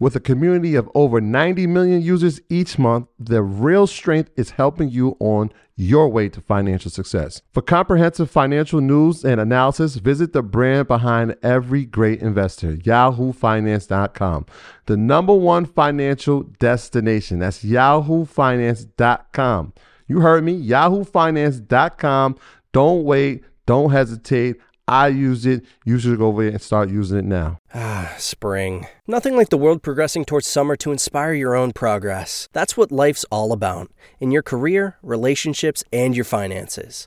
With a community of over 90 million users each month, the real strength is helping you on your way to financial success. For comprehensive financial news and analysis, visit the brand behind every great investor, yahoofinance.com. The number one financial destination. That's yahoofinance.com. You heard me, yahoofinance.com. Don't wait, don't hesitate. I use it. You should go over there and start using it now. Ah, spring. Nothing like the world progressing towards summer to inspire your own progress. That's what life's all about in your career, relationships, and your finances.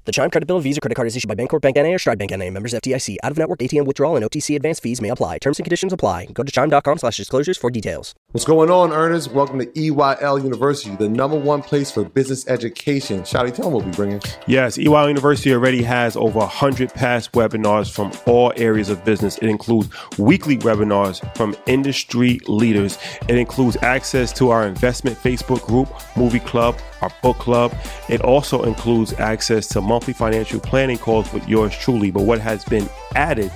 The Chime Credit Bill Visa Credit Card is issued by Bancorp Bank NA or Stride Bank NA. Members FDIC. Out-of-network ATM withdrawal and OTC advance fees may apply. Terms and conditions apply. Go to chime.com slash disclosures for details. What's going on, earners? Welcome to EYL University, the number one place for business education. Shouty, tell them what we're bringing. Yes, EYL University already has over 100 past webinars from all areas of business. It includes weekly webinars from industry leaders. It includes access to our investment Facebook group, movie club, our book club. It also includes access to monthly financial planning calls with yours truly. But what has been added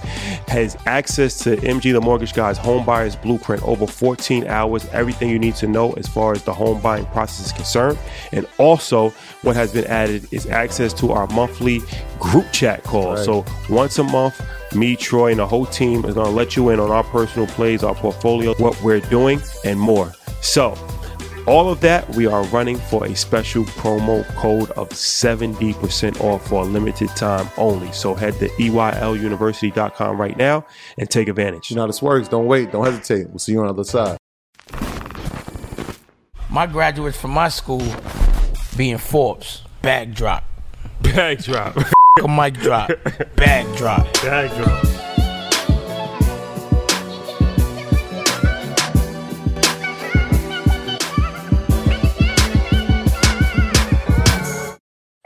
has access to MG the Mortgage Guy's Home Buyer's Blueprint, over 14 hours, everything you need to know as far as the home buying process is concerned. And also, what has been added is access to our monthly group chat calls. Right. So once a month, me, Troy, and the whole team is going to let you in on our personal plays, our portfolio, what we're doing, and more. So, all of that, we are running for a special promo code of 70% off for a limited time only. So head to EYLUniversity.com right now and take advantage. You know how this works. Don't wait. Don't hesitate. We'll see you on the other side. My graduates from my school being Forbes, backdrop. Backdrop. A mic drop, Backdrop. drop.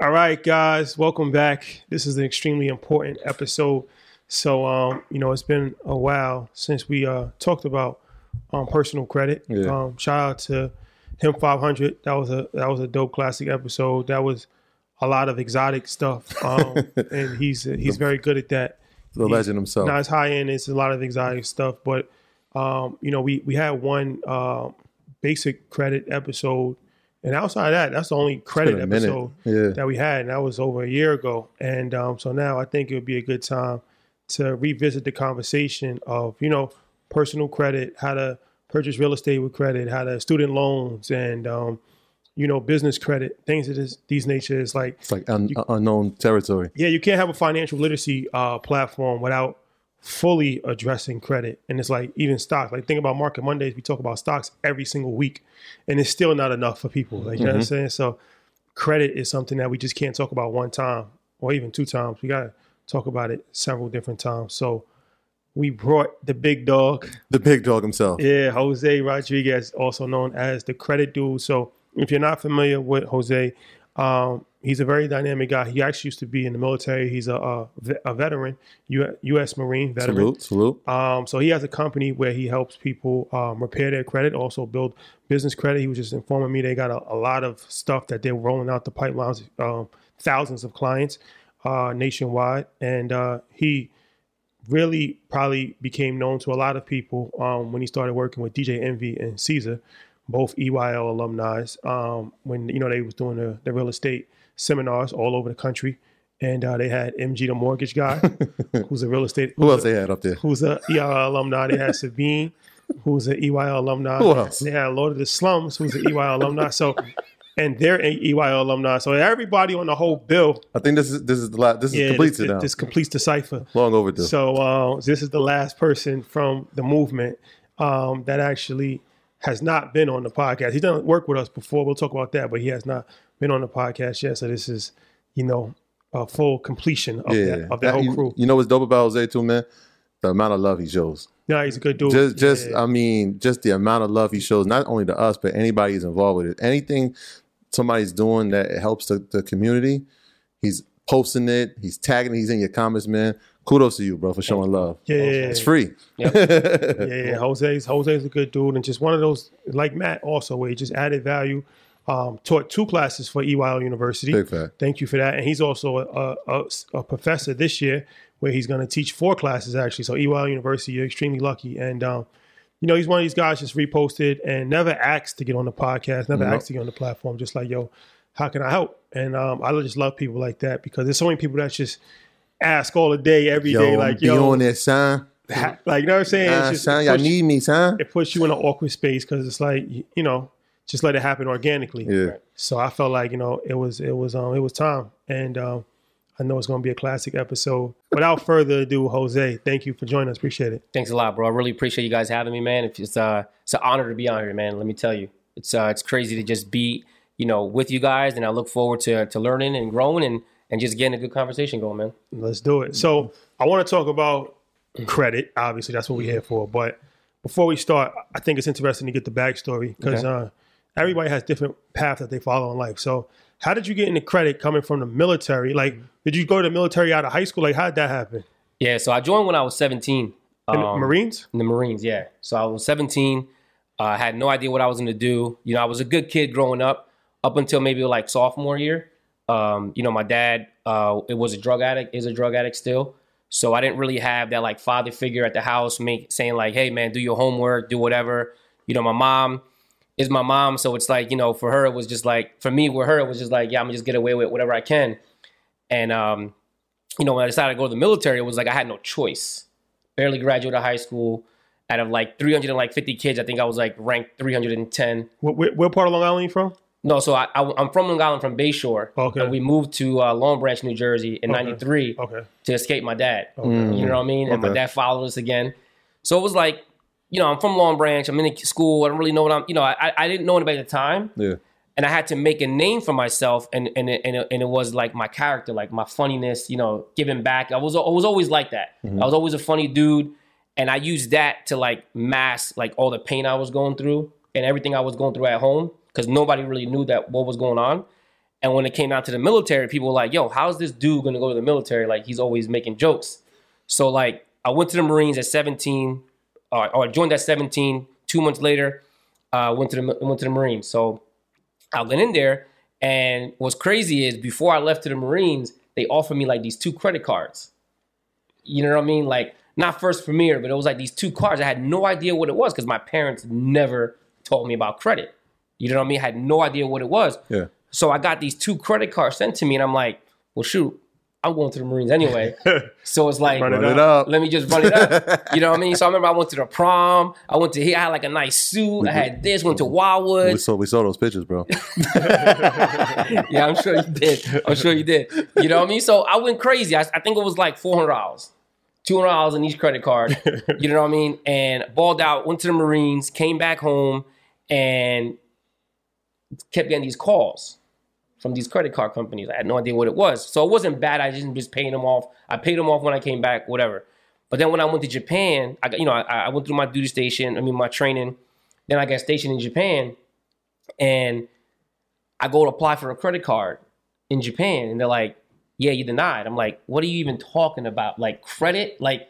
All right, guys, welcome back. This is an extremely important episode. So, um, you know, it's been a while since we uh, talked about um, personal credit. Yeah. Um, shout out to him 500. That was a that was a dope classic episode. That was a lot of exotic stuff, um, and he's he's very good at that. The He's legend himself. As high end. It's a lot of exotic stuff, but um, you know, we we had one uh, basic credit episode, and outside of that, that's the only credit been a minute. episode Yeah. that we had, and that was over a year ago. And um, so now I think it would be a good time to revisit the conversation of you know personal credit, how to purchase real estate with credit, how to student loans, and um, you know business credit, things of this these nature is like It's like un- unknown territory. yeah, you can't have a financial literacy uh, platform without fully addressing credit. And it's like even stocks. Like think about Market Mondays. We talk about stocks every single week, and it's still not enough for people. Like you know what I'm mm-hmm. saying. So credit is something that we just can't talk about one time or even two times. We gotta talk about it several different times. So we brought the big dog. The big dog himself. Yeah, Jose Rodriguez, also known as the Credit Dude. So if you're not familiar with Jose, um, he's a very dynamic guy. He actually used to be in the military. He's a, a, a veteran, U- U.S. Marine veteran. Salute, salute. Um, so he has a company where he helps people um, repair their credit, also build business credit. He was just informing me they got a, a lot of stuff that they're rolling out the pipelines, um, thousands of clients uh, nationwide, and uh, he really probably became known to a lot of people um, when he started working with DJ Envy and Cesar, both EYL alumni. Um, when you know they was doing the, the real estate seminars all over the country, and uh, they had MG the mortgage guy, who's a real estate. Who else they had up there? Who's a EYL alumni? They had Sabine, who's an EYL alumni. Who else? They had Lord of the Slums, who's an EYL alumni. So, and they're EYL alumni. So everybody on the whole bill, I think this is this is the last. This is completes this, it now. this completes the cipher. Long overdue. So uh, this is the last person from the movement um, that actually has not been on the podcast. He's done work with us before. We'll talk about that, but he has not been on the podcast yet. So this is, you know, a full completion of yeah, that of that whole you, crew. You know what's dope about Jose too, man? The amount of love he shows. Yeah, he's a good dude. Just, just, Yeah. I mean, just the amount of love he shows, not only to us, but anybody who's involved with it. Anything somebody's doing that helps the, the community, he's posting it, he's tagging, he's in your comments, man. Kudos to you, bro, for showing love. yeah, yeah, It's free. yeah, yeah. Jose's Jose's a good dude, and just one of those like Matt also, where he just added value. Um, taught two classes for EYL University. Big fact. Thank you for that. And he's also a, a, a professor this year, where he's going to teach four classes actually. So EYL University, you're extremely lucky. And um, you know, he's one of these guys just reposted and never asked to get on the podcast, never Nope. asked to get on the platform. Just like, yo, how can I help? And um, I just love people like that because there's so many people that just ask all the day, every day, Yo, like, be yo, on this, son. like, you know what I'm saying? Uh, It's son, it y'all push- need me, son. it puts you in an awkward space because it's like you know just let it happen organically Yeah. so i felt like you know it was it was um it was time and um i know it's going to be a classic episode without further ado jose thank you for joining us appreciate it Thanks a lot, bro. I really appreciate you guys having me, man. It's uh, it's an honor to be on here, man. Let me tell you, it's uh, it's crazy to just be, you know, with you guys, and I look forward to to learning and growing and and just getting a good conversation going, man. let's do it so i want to talk about credit obviously that's what we're here for but before we start i think it's interesting to get the backstory because uh everybody has different paths that they follow in life so how did you get into credit coming from the military like did you go to the military out of high school like how did that happen Yeah, so I joined when I was 17. in the um, marines in the Marines, yeah. So I was 17. I uh, had no idea what I was going to do. You know, I was a good kid growing up, up until maybe like sophomore year. Um, you know, my dad uh, it was a drug addict, is a drug addict still. So I didn't really have that like father figure at the house, make saying like, "Hey, man, do your homework, do whatever." You know, my mom is my mom, so it's like you know, for her it was just like, for me, with her it was just like, yeah, I'm gonna just get away with whatever I can. And um, you know, when I decided to go to the military, it was like I had no choice. Barely graduated high school. Out of like 350 kids, I think I was like ranked 310. What, where, part of Long Island are you from? No, so I, I, am from Long Island, from Bay Shore. Okay. And we moved to uh, Long Branch, New Jersey in Okay. '93 Okay. to escape my dad. Okay. You know what I mean? And my dad followed us again. So it was like, you know, I'm from Long Branch. I'm in school. I don't really know what I'm. You know, I, I didn't know anybody at the time, Yeah. and I had to make a name for myself. And and it, and it, and it was like my character, like my funniness. You know, giving back. I was I was always like that. I was always a funny dude, and I used that to like mask like all the pain I was going through and everything I was going through at home because nobody really knew that what was going on. And when it came out to the military, people were like, "Yo, how's this dude gonna go to the military? Like he's always making jokes." So like I went to the Marines at 17, or, or I joined at 17. Two months later, uh, went to the went to the Marines. So I went in there, and what's crazy is before I left to the Marines, they offered me like these two credit cards. You know what I mean? Like not first premier, but it was like these two cards. I had no idea what it was because my parents never told me about credit. You know what I mean? I had no idea what it was. Yeah. So I got these two credit cards sent to me, and I'm like, well, shoot, I'm going to the Marines anyway. so it's like, Run Run it up. let me just run it up. You know what I mean? So I remember I went to the prom. I went to here. I had like a nice suit. I had this. Went to We Wildwood. saw we saw those pictures, bro. yeah, I'm sure you did. I'm sure you did. You know what I mean? So I went crazy. I, I think it was like four hundred dollars, two hundred dollars in each credit card. you know what I mean? And balled out. Went to the Marines. Came back home and kept getting these calls from these credit card companies. I had no idea what it was. So it wasn't bad. I didn't just paying them off. I paid them off when I came back, whatever. But then when I went to Japan, I got, you know, I, I went through my duty station, I mean, my training. Then I got stationed in Japan and I go to apply for a credit card in Japan and they're like, yeah, you denied. I'm like, what are you even talking about? Like credit? Like,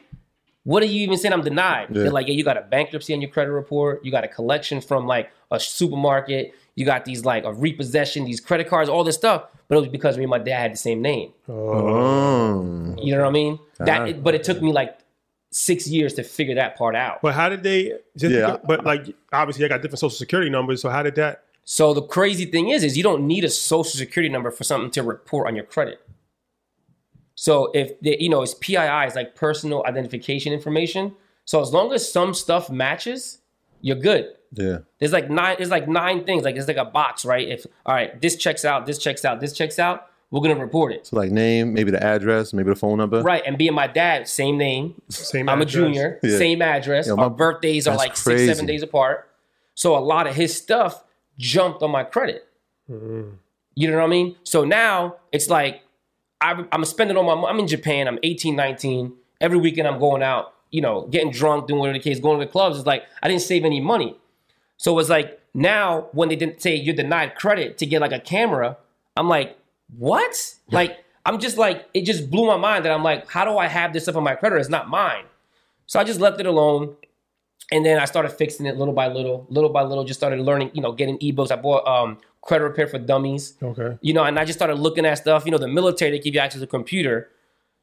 what are you even saying I'm denied? Yeah. They're like, yeah, you got a bankruptcy on your credit report. You got a collection from like a supermarket. You got these like a repossession, these credit cards, all this stuff. But it was because me and my dad had the same name. Oh. You know what I mean? That, but it took me like six years to figure that part out. But how did they? Just Yeah. because- but like obviously, I got different social security numbers. So how did that? So the crazy thing is, is you don't need a social security number for something to report on your credit. So if the, you know it's PII, it's like personal identification information. So as long as some stuff matches, you're good. Yeah. There's like nine. There's like nine things. Like it's like a box, right? If all right, this checks out, this checks out, this checks out, we're gonna report it, So like name, maybe the address, maybe the phone number. right? And being my dad, same name, Same. Address. I'm a junior, Yeah. same address. Yo, my- Our birthdays are that's like six, seven days apart. So a lot of his stuff jumped on my credit. Mm-hmm. You know what I mean? So now it's like I, I'm spending all my mo- I'm in Japan. I'm 18, 19. Every weekend I'm going out, you know, getting drunk, doing whatever the case, going to the clubs. It's like I didn't save any money. So it's like now when they didn't say you're denied credit to get like a camera, I'm like, what? Like I'm just like it just blew my mind that I'm like, how do I have this stuff on my credit? It's not mine. So I just left it alone. And then I started fixing it little by little, little by little, just started learning, you know, getting ebooks. I bought um credit repair for dummies. Okay. You know, and I just started looking at stuff. You know, the military, they give you access to a computer.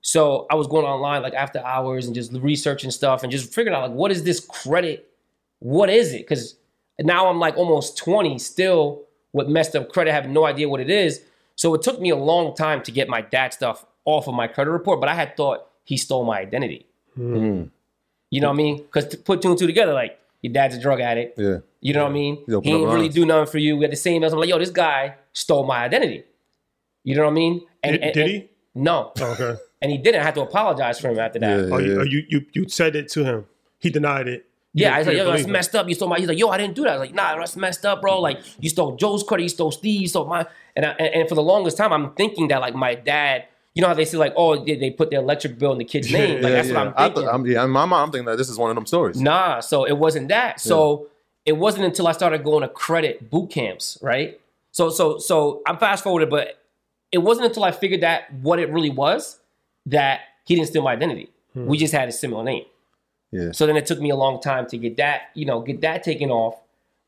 So I was going online like after hours and just researching stuff and just figuring out like what is this credit? What is it? Because now I'm like almost 20 still with messed up credit, have no idea what it is. So it took me a long time to get my dad stuff off of my credit report, but I had thought he stole my identity. Hmm. Hmm. You know what I mean? Because to put two and two together, like your dad's a drug addict. Yeah. You know what I mean? He opened He up ain't really lines. do nothing for you. We had the same. I'm like, yo, this guy stole my identity. You know what I mean? And, Did- and- did and- he? No, oh, Okay. and he didn't. I had to apologize for him after that. Yeah. Oh, you, oh, you you you said it to him. He denied it. Yeah, I was like, yo, that's messed up. You stole my. He's like, yo, I didn't do that. I was like, nah, that's messed up, bro. Like, you stole Joe's credit, you stole Steve, you stole my. And I, and and for the longest time, I'm thinking that like my dad. You know how they say like, oh, they, they put their electric bill in the kid's name. Like, that's what I'm I thinking. th- I'm, yeah, in my mind, I'm thinking that this is one of them stories. Nah, so it wasn't that. So it wasn't until I started going to credit boot camps, right? So so so I'm fast forwarded, but it wasn't until I figured that what it really was that he didn't steal my identity. Hmm. We just had a similar name. Yeah. So then it took me a long time to get that, you know, get that taken off.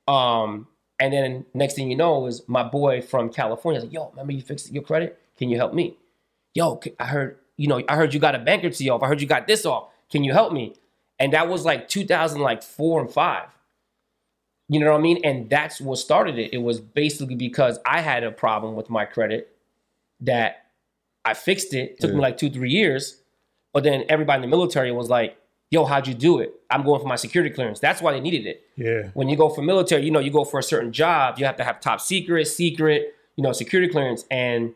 Um, and then next thing you know is my boy from California. Like, yo, remember you fixed your credit? Can you help me? Yo, I heard, you know, I heard you got a bankruptcy off. I heard you got this off. Can you help me? And that was like 2004 and five. You know what I mean? And that's what started it. It was basically because I had a problem with my credit that I fixed it. Took me like two, three years. But then everybody in the military was like, yo, how'd you do it? I'm going for my security clearance. That's why they needed it. Yeah. When you go for military, you know, you go for a certain job, you have to have top secret, secret, you know, security clearance. And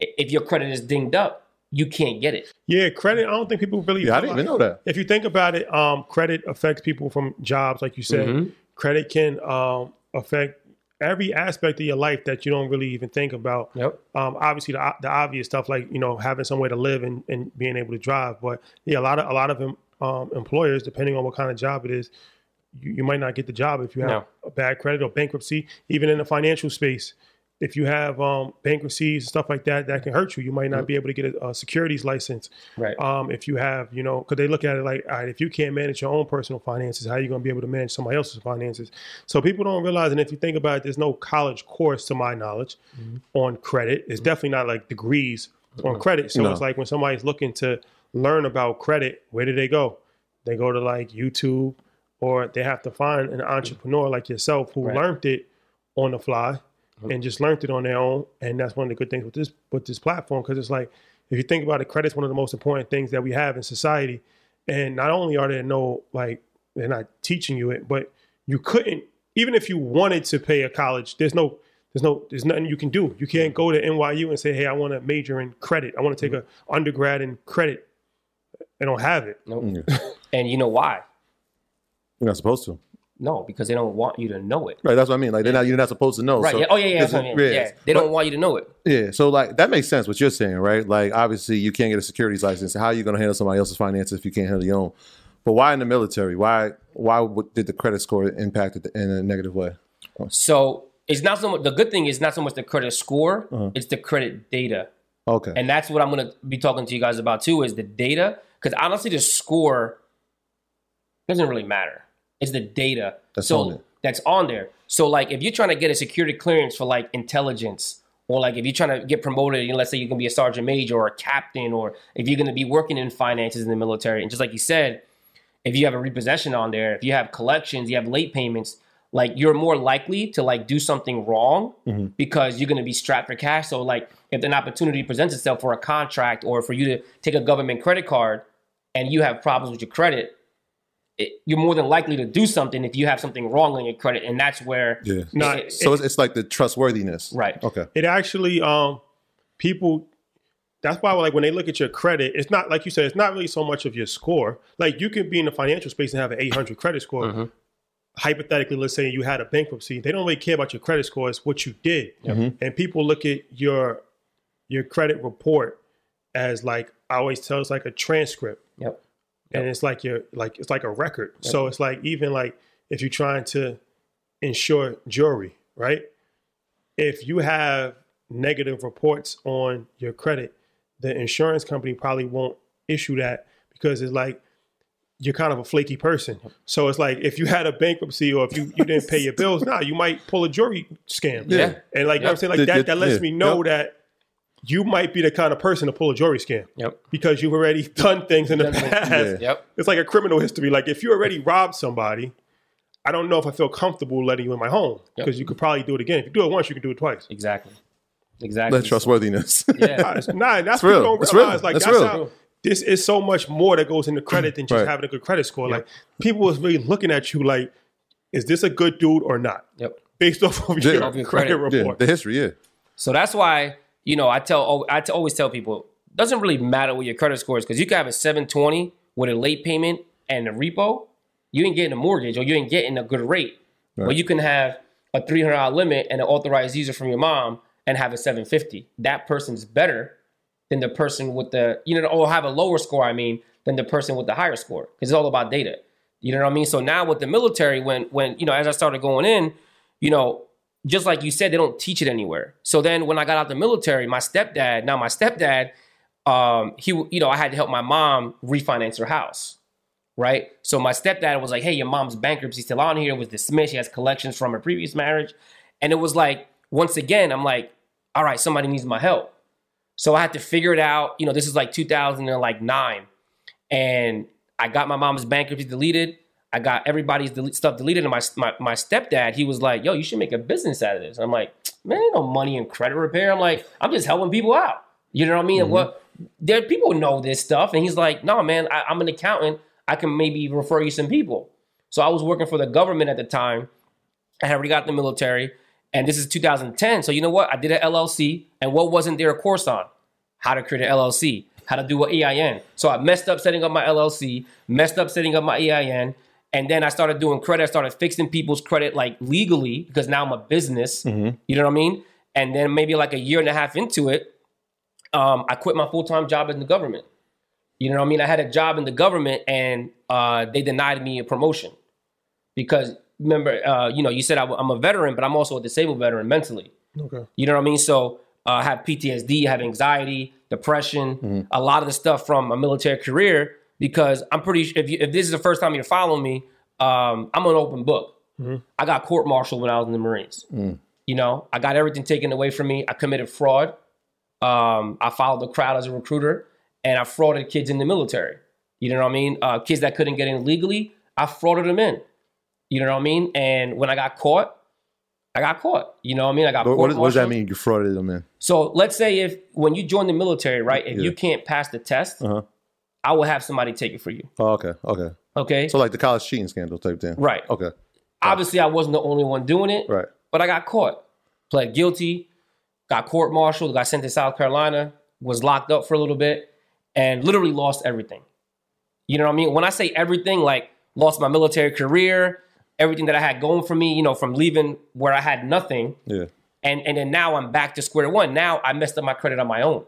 if your credit is dinged up, you can't get it. Yeah, credit. I don't think people really. Yeah, I didn't even know that. If you think about it, um, credit affects people from jobs, like you said. Mhm. Credit can um, affect every aspect of your life that you don't really even think about. Yep. Um, obviously, the, the obvious stuff like you know having somewhere to live and, and being able to drive. But yeah, a lot of a lot of em- um, employers, depending on what kind of job it is, you, you might not get the job if you have No. a bad credit or bankruptcy. Even in the financial space, if you have um, bankruptcies and stuff like that, that can hurt you. You might not be able to get a, a securities license. Right. Um, if you have, you know, because they look at it like, all right, if you can't manage your own personal finances, how are you going to be able to manage somebody else's finances? So people don't realize, and if you think about it, there's no college course, to my knowledge, on credit. It's definitely not like degrees on credit. So No. it's like when somebody's looking to learn about credit, where do they go? They go to like YouTube, or they have to find an entrepreneur like yourself who Right. learned it on the fly mm-hmm. and just learned it on their own. And that's one of the good things with this with this platform because it's like if you think about it, credit's one of the most important things that we have in society. And not only are there no like they're not teaching you it, but you couldn't even if you wanted to pay a college, there's no there's no there's nothing you can do. You can't mm. go to NYU and say, Hey, I want to major in credit. I want to take mm-hmm. a undergrad in credit. They don't have it. Nope. and you know why? You're not supposed to. No, because they don't want you to know it. Right, that's what I mean. Like they're not you're not supposed to know. Right. So yeah. Oh yeah, yeah. That's what I mean. Yeah. They don't want you to know it. Yeah, so like that makes sense what you're saying, right? Like obviously you can't get a securities license. How are you going to handle somebody else's finances if you can't handle your own? But why in the military? Why why did the credit score impact it in a negative way? So it's not so much. The good thing is not so much the credit score; Uh-huh. it's the credit data, Okay, and that's what I'm going to be talking to you guys about too. Is the data? Because honestly, the score doesn't really matter. It's the data That's so on it. that's on there. So like, if you're trying to get a security clearance for like intelligence, or like if you're trying to get promoted, and let's say you're going to be a sergeant major or a captain, or if you're going to be working in finances in the military, and just like you said, if you have a repossession on there, if you have collections, you have late payments, like you're more likely to like do something wrong mm-hmm. because you're going to be strapped for cash. So like if an opportunity presents itself for a contract or for you to take a government credit card and you have problems with your credit, it, you're more than likely to do something if you have something wrong on your credit, and that's where yeah. No, it- So it's, it's like the trustworthiness, Right. Okay, it actually um people that's why like when they look at your credit it's not like you said it's not really so much of your score. Like you can be in the financial space and have an 800 credit score. Mm-hmm. hypothetically let's say you had a bankruptcy they don't really care about your credit score it's what you did. And people look at your your credit report as like i always tell it's like a transcript Yep. and it's like your like it's like a record. So it's like even like if you're trying to insure jewelry, right? If you have negative reports on your credit, the insurance company probably won't issue that because it's like you're kind of a flaky person. So it's like if you had a bankruptcy or if you, you didn't pay your bills, nah, you might pull a jewelry scam. Yeah. And like you know what I'm saying, like The- that the- that lets yeah. me know Yep. that you might be the kind of person to pull a jewelry scam Yep. because you've already done things in the past. Yeah. Yep. It's like a criminal history. Like if you already robbed somebody, I don't know if I feel comfortable letting you in my home Yep. because you could probably do it again. If you do it once, you can do it twice. Exactly. Exactly. that trustworthiness. Yeah. Nah, that's real. what you don't It's realize. real. Like It's that's real. how this is so much more that goes into credit than just Right. having a good credit score. Like people was really looking at you like, is this a good dude or not? Yep. Based off of Yeah. your, Of your credit, credit. yeah, report. the history, yeah. So that's why you know I tell I always tell people doesn't really matter what your credit score is because you can have a 720 with a late payment and a repo, you ain't getting a mortgage or you ain't getting a good rate. But you can have a $300 limit and an authorized user from your mom and have a 750. That person's better than the person with the you know or have a lower score. I mean than the person with the higher score because it's all about data. You know what I mean? So now with the military, when when you know as I started going in, you know just like you said, they don't teach it anywhere. So then when I got out the military, my stepdad, now my stepdad, um, he, you know, I had to help my mom refinance her house, right? So my stepdad was like, "Hey, your mom's bankruptcy still on here. It was dismissed. She has collections from her previous marriage," and it was like, once again, I'm like, "All right, somebody needs my help." So I had to figure it out. You know, this is like 2009, and I got my mom's bankruptcy deleted. I got everybody's delete stuff deleted, and my, my my stepdad, he was like, "Yo, you should make a business out of this." I'm like, "Man, ain't no money in credit repair." I'm like, "I'm just helping people out." You know what I mean? Mm-hmm. What there people know this stuff, and he's like, "No, man, I, I'm an accountant. I can maybe refer you some people." So I was working for the government at the time. I had already got the military, and this is 2010. So you know what? I did an LLC, and what wasn't there a course on? How to create an LLC, how to do an EIN. So I messed up setting up my LLC, messed up setting up my EIN, and then I started doing credit. I started fixing people's credit like legally because now I'm a business. You know what I mean? And then maybe like a year and a half into it, um, I quit my full time job in the government. You know what I mean? I had a job in the government, and uh, they denied me a promotion because remember, uh, you know, you said I, am a veteran, but I'm also a disabled veteran mentally. Okay. You know what I mean? So uh, I have PTSD, I have anxiety, depression, a lot of the stuff from a military career. Because I'm pretty sure if, you, if this is the first time you're following me, um, I'm an open book. I got court martialed when I was in the Marines. You know, I got everything taken away from me. I committed fraud. Um, I followed the crowd as a recruiter, and I frauded kids in the military. You know what I mean? Uh, kids that couldn't get in legally, I frauded them in. You know what I mean? And when I got caught, I got caught. You know what I mean? I got What, what, what does that mean? You frauded them in? So let's say if when you join the military, right? If Yeah. you can't pass the test, Uh-huh. I will have somebody take it for you. Oh, okay, okay. Okay. So like the college cheating scandal type thing. right. Okay. Obviously, I wasn't the only one doing it. Right. But I got caught, pled guilty, got court martialed, got sent to South Carolina, was locked up for a little bit, and literally lost everything. You know what I mean? When I say everything, like lost my military career, everything that I had going for me, you know, from leaving where I had nothing, Yeah. and and then now I'm back to square one. Now I messed up my credit on my own,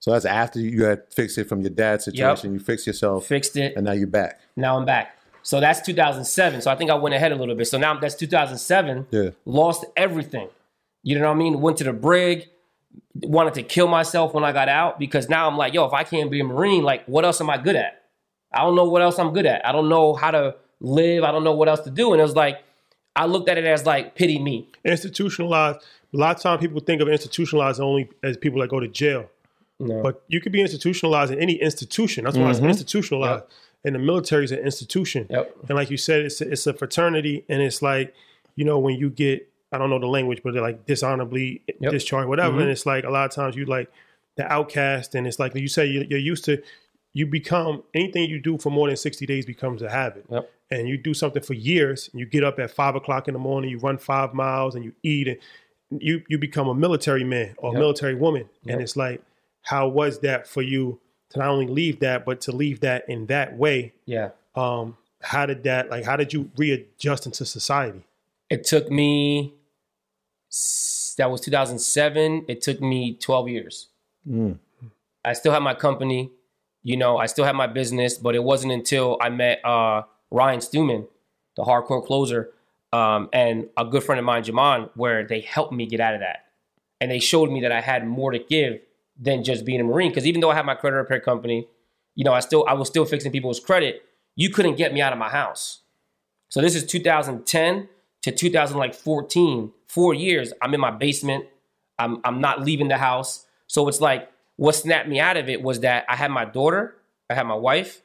So that's after you had fixed it from your dad's situation. You fixed yourself, fixed it, and now you're back. now I'm back. So that's 2007. So I think I went ahead a little bit. So now that's 2007. Yeah. Lost everything. You know what I mean? Went to the brig. Wanted to kill myself when I got out because now I'm like, yo, if I can't be a Marine, like, what else am I good at? I don't know what else I'm good at. I don't know how to live. I don't know what else to do. And it was like, I looked at it as like, pity me. institutionalized. A lot of times people think of institutionalized only as people that go to jail. No. But you could be institutionalized in any institution. That's why it's mm-hmm. institutionalized. And the military is an institution. Yep. And like you said, it's a, it's a fraternity, and it's like, you know, when you get, I don't know the language, but they're like dishonorably Yep. discharged, whatever. And mm-hmm. it's like a lot of times you like the outcast, and it's like you say you- you're used to, you become anything you do for more than sixty days becomes a habit. Yep. And you do something for years, and you get up at five o'clock in the morning, you run five miles, and you eat, and you you become a military man or a Yep. military woman. Yep. And it's like, how was that for you to not only leave that, but to leave that in that way? Yeah. um how did that like how did you readjust into society It took me, that was 2007. It took me 12 years. I still had my company, you know, I still had my business, but it wasn't until I met uh, Ryan Stewman, the hardcore closer, um, and a good friend of mine, Jaman, where they helped me get out of that. And they showed me that I had more to give than just being a Marine. Because even though I have my credit repair company, you know, I still I was still fixing people's credit. You couldn't get me out of my house. So this is 2010 to 2014, four years. I'm in my basement. I'm I'm not leaving the house. So it's like what snapped me out of it was that I had my daughter, I had my wife,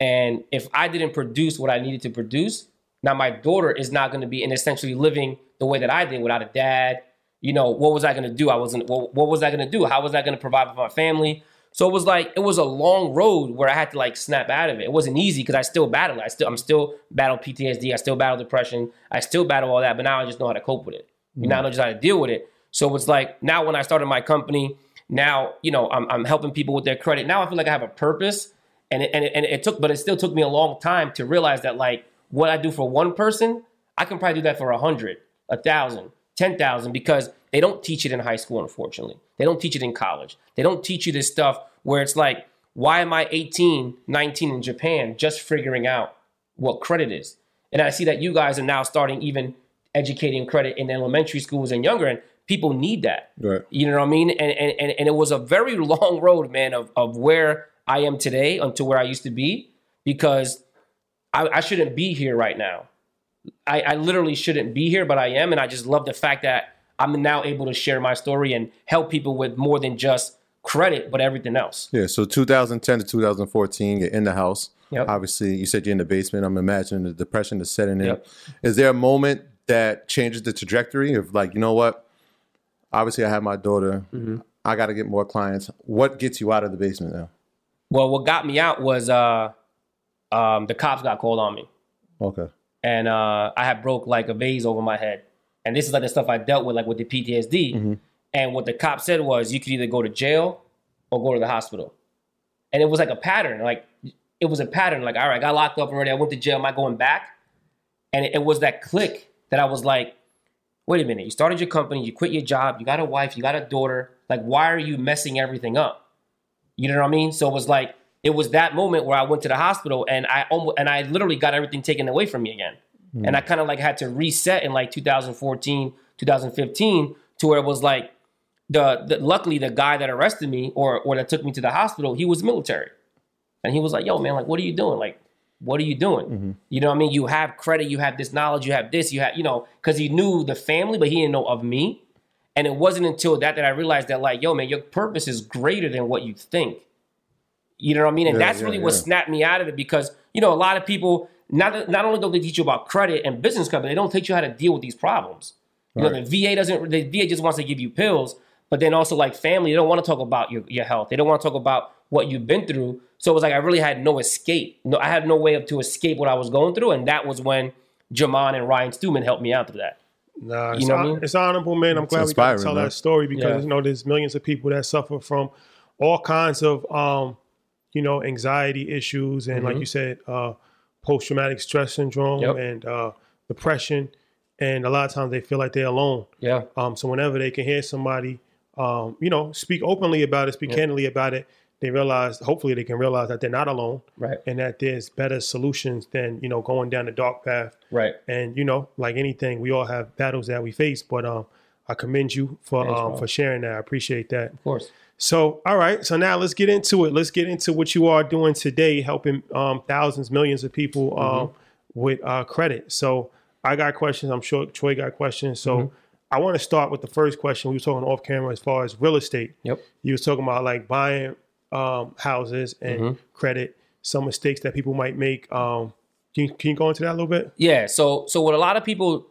and if I didn't produce what I needed to produce, now my daughter is not going to be in essentially living the way that I did without a dad. You know, what was I going to do? I wasn't. What, what was I going to do? How was I going to provide for my family? So it was like it was a long road where I had to like snap out of it. It wasn't easy because I still battle. I still I'm still battle PTSD. I still battle depression. I still battle all that. But now I just know how to cope with it. You mm-hmm. know, I know just how to deal with it. So it's like now when I started my company, now you know I'm, I'm helping people with their credit. Now I feel like I have a purpose, and it, and it, and it took, but it still took me a long time to realize that like what I do for one person, I can probably do that for a hundred, a thousand, ten thousand, because they don't teach it in high school. Unfortunately, they don't teach it in college. They don't teach you this stuff where it's like, why am I 18, 19 in Japan just figuring out what credit is? And I see that you guys are now starting even educating credit in elementary schools and younger, and people need that. Right. You know what I mean? And and and, and it was a very long road, man, of, of where I am today until where I used to be, because I, I shouldn't be here right now. I, I literally shouldn't be here, but I am, and I just love the fact that I'm now able to share my story and help people with more than just credit, but everything else. Yeah. So 2010 to 2014, you're in the house. Yep. Obviously, you said you're in the basement. I'm imagining the depression is setting in. Yep. Is there a moment that changes the trajectory of like, you know what? Obviously, I have my daughter. Mm-hmm. I got to get more clients. What gets you out of the basement now? Well, what got me out was uh, um, the cops got called on me. Okay. And uh, I had broke like a vase over my head. And this is like the stuff I dealt with, like with the PTSD. And what the cop said was, you could either go to jail or go to the hospital. And it was like a pattern. Like it was a pattern. Like, all right, I got locked up already. I went to jail. Am I going back? And it, it was that click that I was like, wait a minute. You started your company. You quit your job. You got a wife. You got a daughter. Like, why are you messing everything up? You know what I mean? So it was like it was that moment where I went to the hospital and I almost and I literally got everything taken away from me again. Hmm. And I kind of like had to reset in like 2014, 2015 to where it was like the, the luckily the guy that arrested me or or that took me to the hospital, he was military. And he was like, "Yo, man, like what are you doing? Like what are you doing? Mm-hmm. You know what I mean? You have credit, you have this knowledge, you have this, you have, you know, cuz he knew the family but he didn't know of me. And it wasn't until that that I realized that like, yo, man, your purpose is greater than what you think. You know what I mean? And Yeah, that's yeah, really what snapped me out of it because you know a lot of people not not only don't they teach you about credit and business credit, they don't teach you how to deal with these problems. You know, the VA doesn't. The VA just wants to give you pills, but then also like family, they don't want to talk about your, your health. They don't want to talk about what you've been through. So it was like I really had no escape. No, I had no way of to escape what I was going through, and that was when Jaman and Ryan Stewman helped me out through that. Nah, You know I mean? it's honorable, man. I'm glad we got to tell man. that story because Yeah. you know there's millions of people that suffer from all kinds of um, you know, anxiety issues and Mm-hmm. like you said, uh, post traumatic stress syndrome Yep. and uh, depression, and a lot of times they feel like they're alone. Yeah. Um, so whenever they can hear somebody, um, you know, speak openly about it, speak candidly about it, they realize, hopefully, they can realize that they're not alone, Right. and that there's better solutions than you know going down the dark path. Right. And you know, like anything, we all have battles that we face, but um, I commend you for Thanks, um, bro. for sharing that. I appreciate that. Of course. So, all right. So now let's get into it. Let's get into what you are doing today, helping um, thousands, millions of people um, with uh, credit. So I got questions. I'm sure Troy got questions. So I want to start with the first question. We were talking off camera as far as real estate. Yep. You was talking about like buying um, houses and credit, some mistakes that people might make. Um, can, you, can you go into that a little bit? Yeah. So so what a lot of people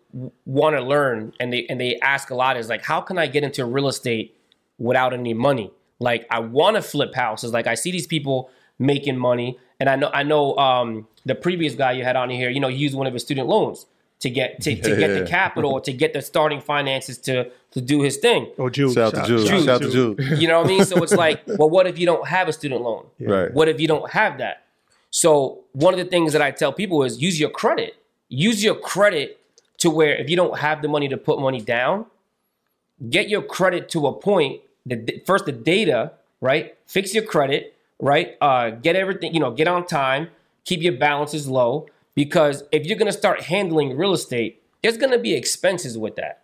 want to learn and they and they ask a lot is like, how can I get into real estate without any money? Like I want to flip houses. Like I see these people making money, and I know I know um, the previous guy you had on here. You know, he used one of his student loans to get to, to get the capital to get the starting finances to to do his thing. Oh, Jude. Shout out to Jude. Shout out to Jude. You know what I mean? So it's like, well, what if you don't have a student loan? Right. What if you don't have that? So one of the things that I tell people is use your credit. Use your credit to where if you don't have the money to put money down, get your credit to a point that first the data, right? Fix your credit, right? Uh, get everything, you know, get on time, keep your balances low. Because if you're gonna start handling real estate, there's gonna be expenses with that.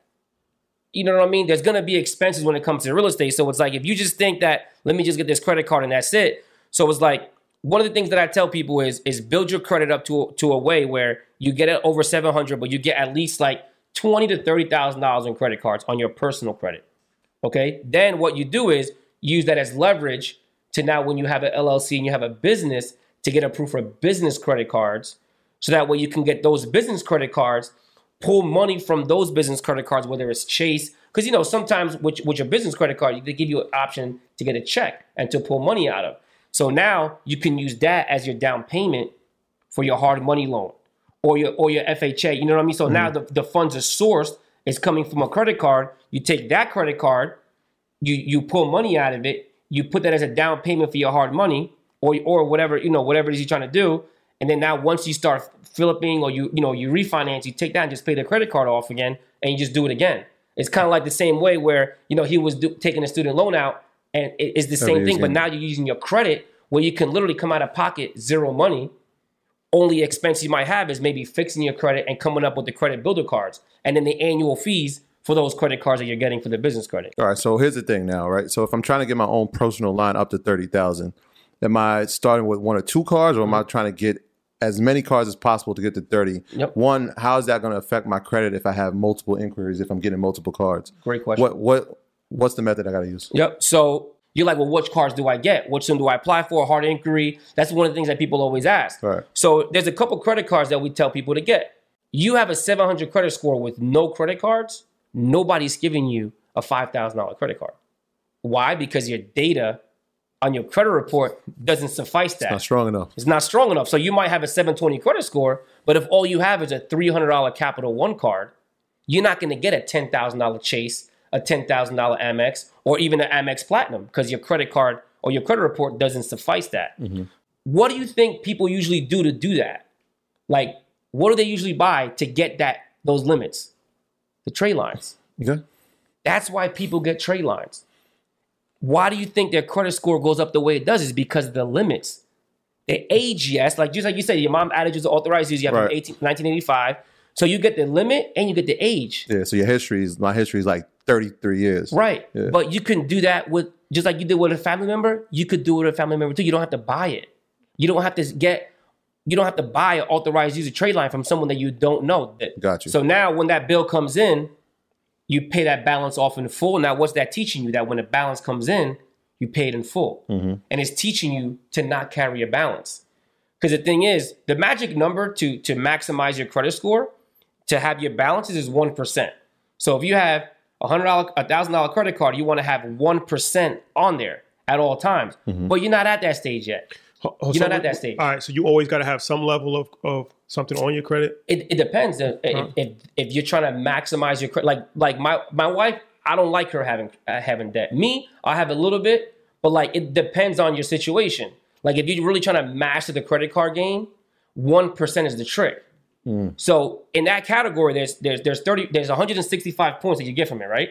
You know what I mean? There's gonna be expenses when it comes to real estate. So it's like if you just think that let me just get this credit card and that's it. So it's like one of the things that I tell people is is build your credit up to to a way where you get it over 700, but you get at least like twenty to thirty thousand dollars in credit cards on your personal credit. Okay. Then what you do is use that as leverage to now when you have an LLC and you have a business to get approved for business credit cards. So that way you can get those business credit cards, pull money from those business credit cards, whether it's Chase, because you know sometimes with, with your business credit card, they give you an option to get a check and to pull money out of. So now you can use that as your down payment for your hard money loan or your or your FHA. You know what I mean? So now mm-hmm. the, the funds are sourced, it's coming from a credit card. You take that credit card, you you pull money out of it, you put that as a down payment for your hard money, or or whatever, you know, whatever it is you're trying to do. And then now once you start flipping or you you know you refinance, you take that and just pay the credit card off again, and you just do it again. It's kind of like the same way where you know he was do, taking a student loan out, and it- it's the same thing. But now you're using your credit where you can literally come out of pocket zero money. Only expense you might have is maybe fixing your credit and coming up with the credit builder cards, and then the annual fees for those credit cards that you're getting for the business credit. All right, so here's the thing now, right? So if I'm trying to get my own personal line up to thirty thousand, am I starting with one or two cards or am I mm-hmm. trying to get as many cards as possible to get to thirty? Yep. One, how is that going to affect my credit if I have multiple inquiries? If I'm getting multiple cards? Great question. What what what's the method I got to use? Yep. So you're like, well, which cards do I get? Which one do I apply for? Hard inquiry. That's one of the things that people always ask. Right. So there's a couple credit cards that we tell people to get. You have a 700 credit score with no credit cards. Nobody's giving you a $5,000 credit card. Why? Because your data on your credit report doesn't suffice that. Not strong enough. It's not strong enough. So you might have a 720 credit score, but if all you have is a $300 Capital One card, you're not going to get a $10,000 Chase, a $10,000 Amex, or even an Amex Platinum because your credit card or your credit report doesn't suffice that. Mm-hmm. What do you think people usually do to do that? Like, what do they usually buy to get that those limits? The trade lines. Okay. That's why people get trade lines. Why do you think their credit score goes up the way it does? Is because of the limits. The age, yes, like just like you said, your mom added is authorized use you have Right. 18, 1985. So you get the limit and you get the age. Yeah. So your history is my history is like 33 years. Right. Yeah. But you can do that with just like you did with a family member, you could do it with a family member too. You don't have to buy it. You don't have to get you don't have to buy an authorized user trade line from someone that you don't know. That- Got you. So now when that bill comes in, you pay that balance off in full. Now what's that teaching you? That when the balance comes in, you pay it in full. Mm-hmm. And it's teaching you to not carry a balance. Because the thing is, the magic number to to maximize your credit score, to have your balances is one percent. So if you have a hundred dollar, a thousand dollar credit card, you want to have one percent on there at all times. Mm-hmm. But you're not at that stage yet. Oh, You're so not at that stage. All right. So you always got to have some level of, of something on your credit. It, it depends if, if, if if you're trying to maximize your credit. Like like my my wife, I don't like her having uh, having debt. Me, I have a little bit, but like it depends on your situation. Like if you're really trying to master the credit card game, one percent is the trick. So in that category, there's there's there's thirty there's 165 points that you get from it, right?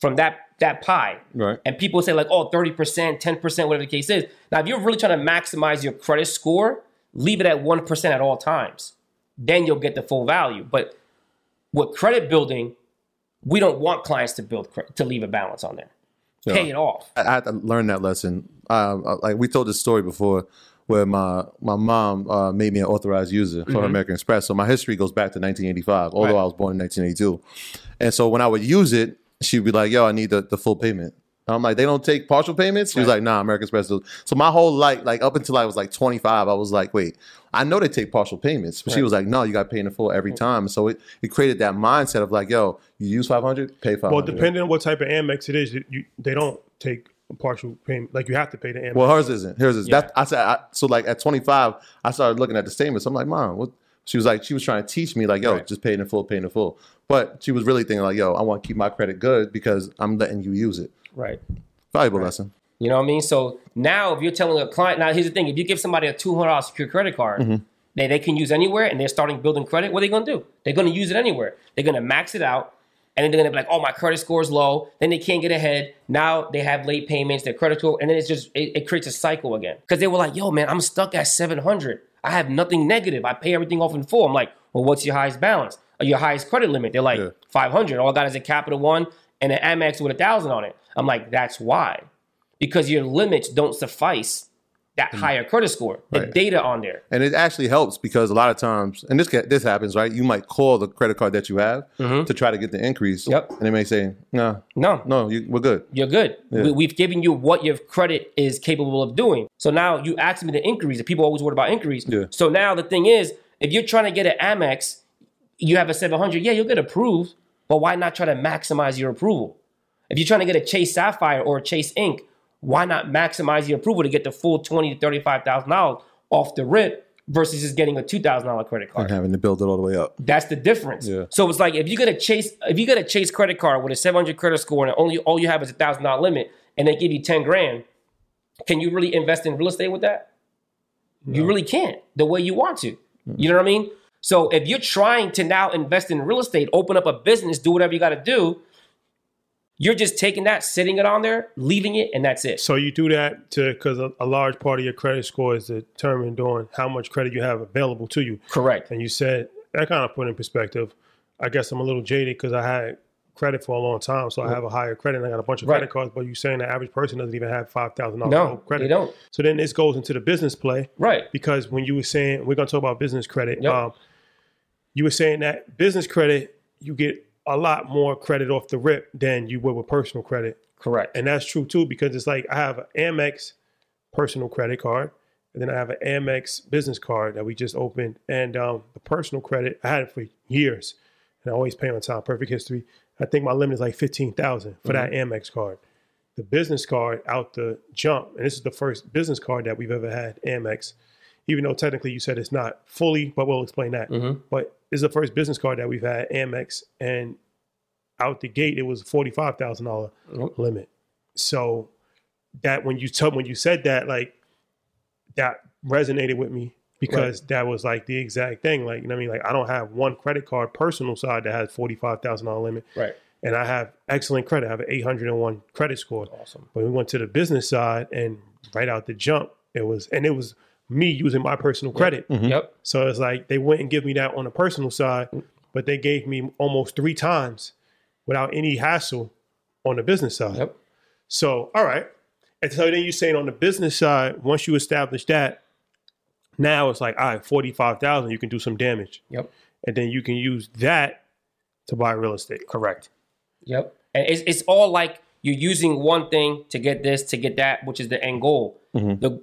From that that pie. Right. And people say like, oh, 30%, 10%, whatever the case is. Now, if you're really trying to maximize your credit score, leave it at 1% at all times. Then you'll get the full value. But with credit building, we don't want clients to build cre- to leave a balance on there. Pay it off. I I had to learn that lesson. Um, uh, like we told this story before, where my my mom uh, made me an authorized user for American Express. So my history goes back to 1985, although Mm-hmm. Right. I was born in 1982. And so when I would use it, she'd be like, "Yo, I need the, the full payment." And I'm like, "They don't take partial payments." She was like, "Nah, American Express." does." So my whole life, like up until I was like 25, I was like, "Wait, I know they take partial payments," but she was like, "No, you got to pay in the full every time." So it, it created that mindset of like, "Yo, you use 500, pay 500." Well, depending on what type of Amex it is, you, they don't take partial payment. Like you have to pay the Amex. Well, hers isn't. Hers is. That I said. I, so like at 25, I started looking at the statements. I'm like, mom, what? She was like, she was trying to teach me like, yo, Right. just pay it in full, pay it in full. But she was really thinking like, yo, I want to keep my credit good because I'm letting you use it. Right. Valuable lesson. You know what I mean? So now if you're telling a client, now here's the thing, if you give somebody a $200 secure credit card, Mm-hmm. they, they can use anywhere and they're starting building credit, what are they going to do? They're going to use it anywhere. They're going to max it out and then they're to be like, oh, my credit score is low. Then they can't get ahead. Now they have late payments, their credit score, and then it's just, it, it creates a cycle again. Because they were like, yo, man, I'm stuck at 700. I have nothing negative. I pay everything off in full. I'm like, well, what's your highest balance? Or your highest credit limit? They're like, Yeah. 500. All I got is a Capital One and an Amex with a thousand on it. I'm like, that's why because your limits don't suffice that higher credit score. The. Right. data on there. And it actually helps because a lot of times, and this this happens, right? You might call the credit card that you have to try to get the increase. Mm-hmm. Yep. And they may say, no, No, no, you, we're good. you're good. We, we've given you what your credit is capable of doing. So now you ask me to increase. People always worry about increase. Yeah. So now the thing is, if you're trying to get an Amex, you have a 700. Yeah, you'll get approved, but why not try to maximize your approval? If you're trying to get a Chase Sapphire or a Chase Ink, why not maximize your approval to get the full twenty to thirty-five thousand dollars off the rip versus just getting a two thousand dollar credit card? And having to build it all the way up. That's the difference. Yeah. So it's like if you get a chase, if you get a chase credit card with a 700 credit score and only all you have is a thousand dollar limit, and they give you 10 grand, can you really invest in real estate with that? You really can't the way you want to. You know what I mean? So if you're trying to now invest in real estate, open up a business, do whatever you got to do, you're just taking that, sitting it on there, leaving it, and that's it. So you do that to because a, a large part of your credit score is determined on how much credit you have available to you. Correct. And you said that kind of put in perspective. I guess I'm a little jaded because I had credit for a long time, so I have a higher credit and I got a bunch of Right. credit cards. But you're saying the average person doesn't even have five thousand No, dollars credit. they don't. So then this goes into the business play, Right. because when you were saying we're going to talk about business credit, Yep. um, you were saying that business credit you get a lot more credit off the rip than you would with personal credit. Correct. And that's true too, because it's like I have an Amex personal credit card, and then I have an Amex business card that we just opened. And um, the personal credit, I had it for years, and I always pay on time. Perfect history. I think my limit is like fifteen thousand for that Amex card. The business card out the jump, and this is the first business card that we've ever had, Amex. Even though technically you said it's not fully, but we'll explain that. But this is the first business card that we've had, Amex, and out the gate it was forty five thousand dollar oh. limit. So that when you told when you said that, like that resonated with me because that was like the exact thing. Like, you know what I mean? Like I don't have one credit card personal side that has forty five thousand dollar limit. Right. And I have excellent credit. I have an eight hundred and one credit score. Awesome. But we went to the business side and right out the jump, it was and it was me using my personal credit. Mm-hmm. Yep. So it's like they wouldn't give me that on the personal side, mm. but they gave me almost three times without any hassle on the business side. Yep. So, all right. And so then you're saying on the business side, once you establish that, now it's like, all right, 45,000, you can do some damage. Yep. And then you can use that to buy real estate. Correct. Yep. And it's, it's all like you're using one thing to get this, to get that, which is the end goal. Mm-hmm. The,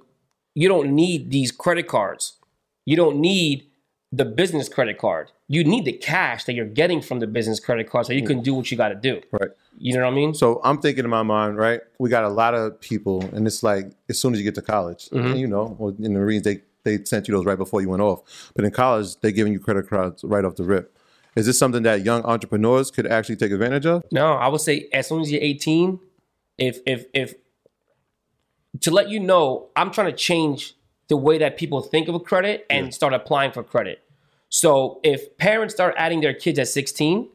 you don't need these credit cards. You don't need the business credit card. You need the cash that you're getting from the business credit card so you can do what you got to do. Right. You know what I mean? So I'm thinking in my mind, right? We got a lot of people, and it's like as soon as you get to college, mm-hmm. and you know, in the Marines, they they sent you those right before you went off. But in college, they're giving you credit cards right off the rip. Is this something that young entrepreneurs could actually take advantage of? No, I would say as soon as you're 18, if if if to let you know, I'm trying to change the way that people think of a credit and start applying for credit. So if parents start adding their kids at 16,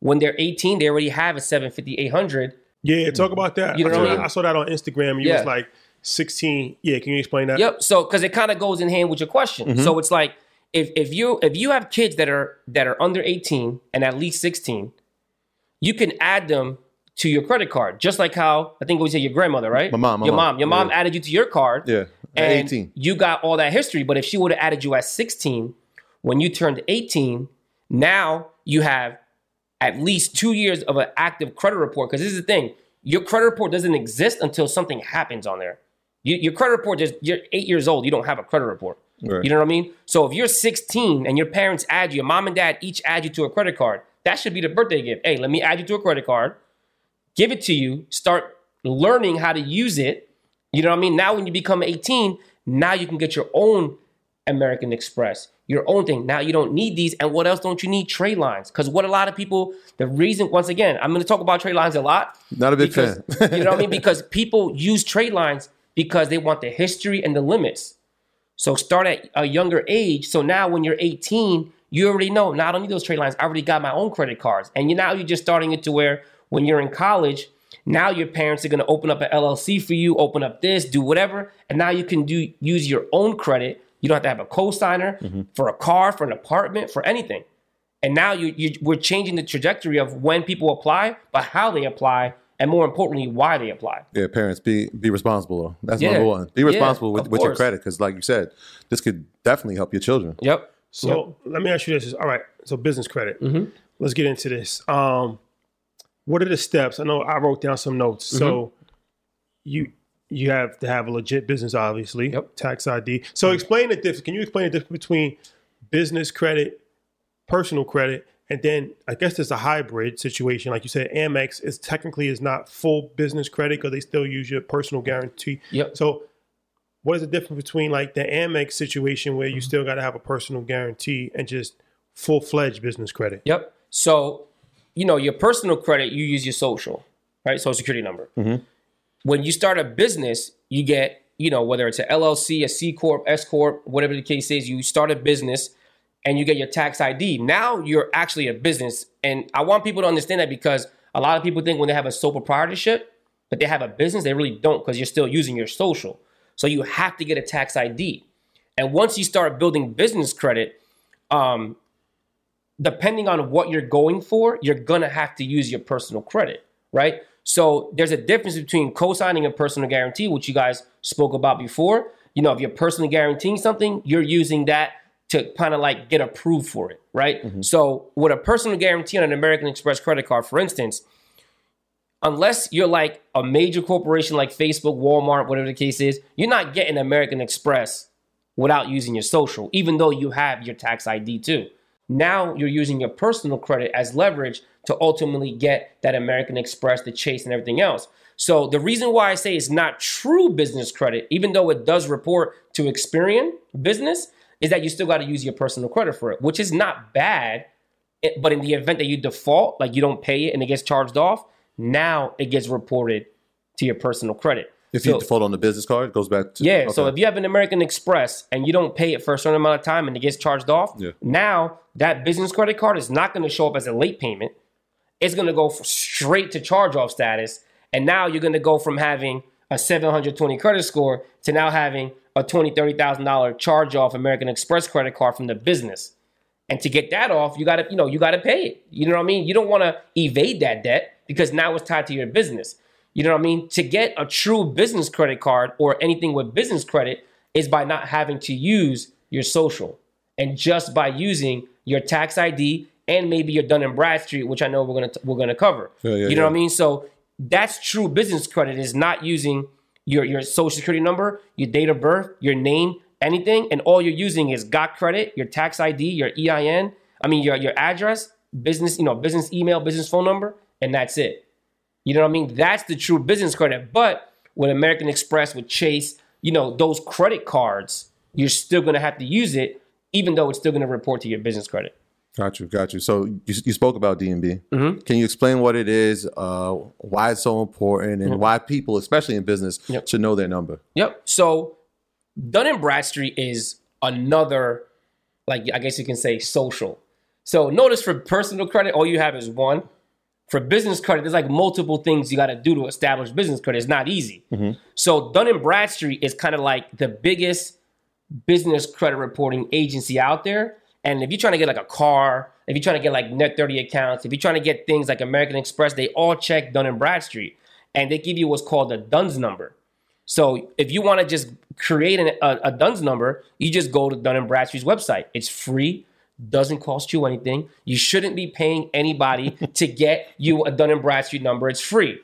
when they're 18, they already have a 750, 800. Yeah, talk about that. You know I, what I saw, mean? I saw that on Instagram. You Yeah. was like 16. Yeah, can you explain that? Yep. So because it kind of goes in hand with your question. Mm-hmm. So it's like if if you if you have kids that are that are under 18 and at least 16, you can add them to your credit card, just like how I think we said your grandmother, right? My mom, my your mom. mom, your mom Yeah. added you to your card. Yeah. At and 18. you got all that history. But if she would have added you at 16, when you turned 18, now you have at least two years of an active credit report. Because this is the thing, your credit report doesn't exist until something happens on there. You, your credit report just you're eight years old, you don't have a credit report. Right. You know what I mean? So if you're 16 and your parents add you, your mom and dad each add you to a credit card, that should be the birthday gift. Hey, let me add you to a credit card, give it to you, start learning how to use it. You know what I mean? Now when you become 18, now you can get your own American Express, your own thing. Now you don't need these. And what else don't you need? Trade lines. Because what a lot of people, the reason, once again, I'm going to talk about trade lines a lot. Not a big because, fan. you know what I mean? Because people use trade lines because they want the history and the limits. So start at a younger age. So now when you're 18, you already know, now I don't need those trade lines. I already got my own credit cards. And you now you're just starting it to where when you're in college, now your parents are going to open up an LLC for you, open up this, do whatever, and now you can do use your own credit. You don't have to have a co-signer for a car, for an apartment, for anything. And now you, you we're changing the trajectory of when people apply, but how they apply, and more importantly, why they apply. Yeah, parents be be responsible. Though. That's Yeah. number one. Be Yeah, responsible with, with your credit because, like you said, this could definitely help your children. Yep. So let me ask you this: All right, so business credit. Mm-hmm. Let's get into this. Um, what are the steps? I know I wrote down some notes. So Mm-hmm. you you have to have a legit business, obviously. Yep. Tax ID. So explain the difference. Can you explain the difference between business credit, personal credit, and then I guess there's a hybrid situation. Like you said, Amex is technically is not full business credit because they still use your personal guarantee. Yep. So what is the difference between like the Amex situation where Mm-hmm. you still got to have a personal guarantee and just full fledged business credit? Yep. So, you know, your personal credit, you use your social, right? Social security number. When you start a business, you get, you know, whether it's a LLC, a C Corp, S Corp, whatever the case is, you start a business and you get your tax ID. Now you're actually a business. And I want people to understand that because a lot of people think when they have a sole proprietorship, but they have a business, they really don't because you're still using your social. So you have to get a tax ID. And once you start building business credit, um, depending on what you're going for, you're gonna have to use your personal credit, right? So there's a difference between co-signing a personal guarantee, which you guys spoke about before. You know, if you're personally guaranteeing something, you're using that to kind of like get approved for it, right? Mm-hmm. So with a personal guarantee on an American Express credit card, for instance, unless you're like a major corporation like Facebook, Walmart, whatever the case is, you're not getting American Express without using your social, even though you have your tax ID too. Now you're using your personal credit as leverage to ultimately get that American Express, the Chase, and everything else. So the reason why I say it's not true business credit, even though it does report to Experian business, is that you still got to use your personal credit for it, which is not bad. But in the event that you default, like you don't pay it and it gets charged off, now it gets reported to your personal credit. If So- you default on the business card, it goes back to yeah, so if you have an American Express and you don't pay it for a certain amount of time and it gets charged off, Yeah. now that business credit card is not going to show up as a late payment. It's going to go straight to charge off status. And now you're going to go from having a 720 credit score to now having a $20,000, $30,000 charge off American Express credit card from the business. And to get that off, you got to, you know, you got to pay it. You know what I mean? You don't want to evade that debt because now it's tied to your business. You know what I mean? To get a true business credit card or anything with business credit is by not having to use your social and just by using your tax ID and maybe your Dun and Bradstreet, which I know we're gonna we're gonna cover. Yeah, yeah, you know what I mean? So that's true business credit is not using your your social security number, your date of birth, your name, anything, and all you're using is got credit, your tax ID, your EIN, I mean your your address, business, you know, business email, business phone number, and that's it. You know what I mean? That's the true business credit. But with American Express, with Chase, you know, those credit cards, you're still gonna have to use it, even though it's still gonna report to your business credit. Got you, got you. So you, you spoke about DNB. Mm-hmm. Can you explain what it is, uh, why it's so important, and why people, especially in business, Yep. should know their number? Yep. So Dun and Bradstreet is another, like I guess you can say, social. So notice for personal credit, all you have is one. For business credit, there's like multiple things you got to do to establish business credit. It's not easy. Mm-hmm. So Dun and Bradstreet is kind of like the biggest business credit reporting agency out there. And if you're trying to get like a car, if you're trying to get like net 30 accounts, if you're trying to get things like American Express, they all check Dun and Bradstreet. And they give you what's called a DUNS number. So if you want to just create an, a, a DUNS number, you just go to Dun and Bradstreet's website. It's free, doesn't cost you anything. You shouldn't be paying anybody to get you a Dun and Bradstreet number. It's free.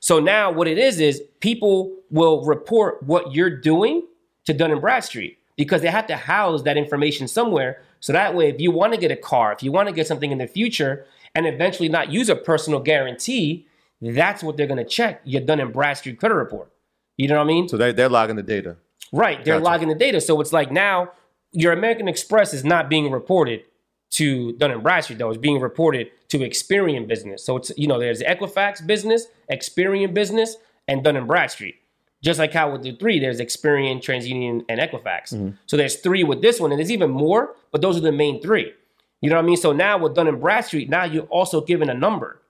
So now what it is is people will report what you're doing to Dun and Bradstreet because they have to house that information somewhere. So that way, if you want to get a car, if you want to get something in the future, and eventually not use a personal guarantee, that's what they're going to check your Dun and Bradstreet credit report. You know what I mean? So they they're logging the data. Right. They're Gotcha. logging the data. So it's like now your American Express is not being reported to Dun and Bradstreet though. It's being reported to Experian business. So it's you know there's Equifax business, Experian business, and Dun and Bradstreet. Just like how with the three, there's Experian, TransUnion, and Equifax. Mm-hmm. So there's three with this one, and there's even more, but those are the main three. You know what I mean? So now with Dun and Bradstreet, now you're also given a number.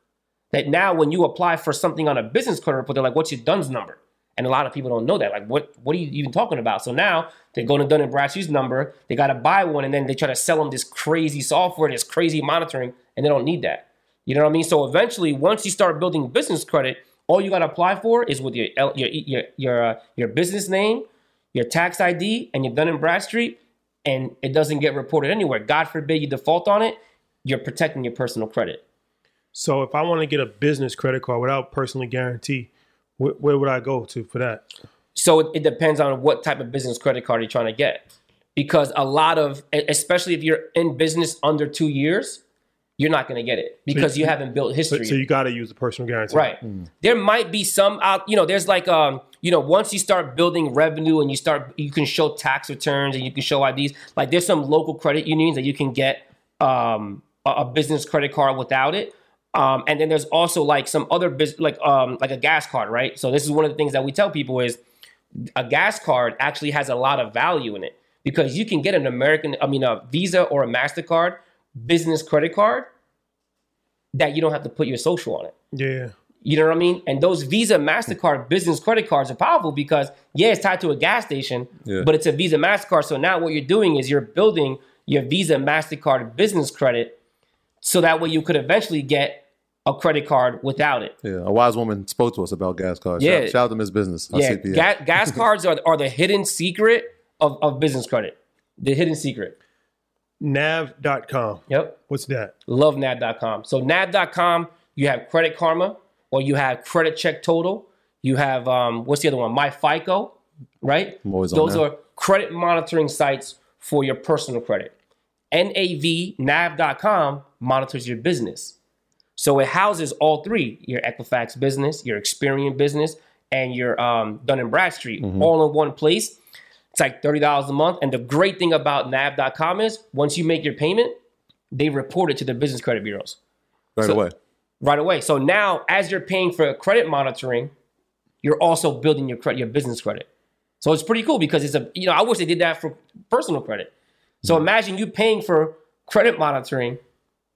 That now when you apply for something on a business credit report, they're like, "What's your DUNS number?" And a lot of people don't know that. Like, what what are you even talking about? So now they go to Dun and Bradstreet's number, they got to buy one, and then they try to sell them this crazy software, this crazy monitoring, and they don't need that. You know what I mean? So eventually, once you start building business credit, all you got to apply for is with your your your your, uh, your business name, your tax ID, and your Dun and Bradstreet, and it doesn't get reported anywhere. God forbid you default on it, you're protecting your personal credit. So if I want to get a business credit card without personally guarantee, where, where would I go to for that? So it, it depends on what type of business credit card you're trying to get. Because a lot of, especially if you're in business under two years, you're not going to get it because you haven't built history. so you got to use the personal guarantee. Right. There might be some out, you know, there's like um, you know, once you start building revenue and you start you can show tax returns and you can show IDs, like there's some local credit unions that you can get um a, a business credit card without it. Um, and then there's also like some other business like um like a gas card, right? So this is one of the things that we tell people is a gas card actually has a lot of value in it because you can get an American, I mean, a Visa or a MasterCard business credit card that you don't have to put your social on it. Yeah. You know what I mean? And those Visa, MasterCard business credit cards are powerful because, yeah, it's tied to a gas station, Yeah. but it's a Visa, MasterCard. So now what you're doing is you're building your Visa, MasterCard business credit so that way you could eventually get a credit card without it. Yeah, a wise woman spoke to us about gas cards. Yeah. Shout, shout out to Miss Business. Yeah, ga- gas cards are, are the hidden secret of, of business credit. The hidden secret. Nav.com. Yep. What's that? love nav.com. So nav.com, you have Credit Karma or you have Credit Check Total. You have um, what's the other one? My FICO, right? I'm always Those that. are credit monitoring sites for your personal credit. NAV nav.com monitors your business. So it houses all three: your Equifax business, your Experian business, and your um, Dun and Bradstreet, Mm-hmm. all in one place. It's like thirty dollars a month. And the great thing about nav.com is once you make your payment, they report it to the business credit bureaus right so- away. right away. So now, as you're paying for credit monitoring, you're also building your credit, your business credit. So it's pretty cool because it's a you know I wish they did that for personal credit. So imagine you paying for credit monitoring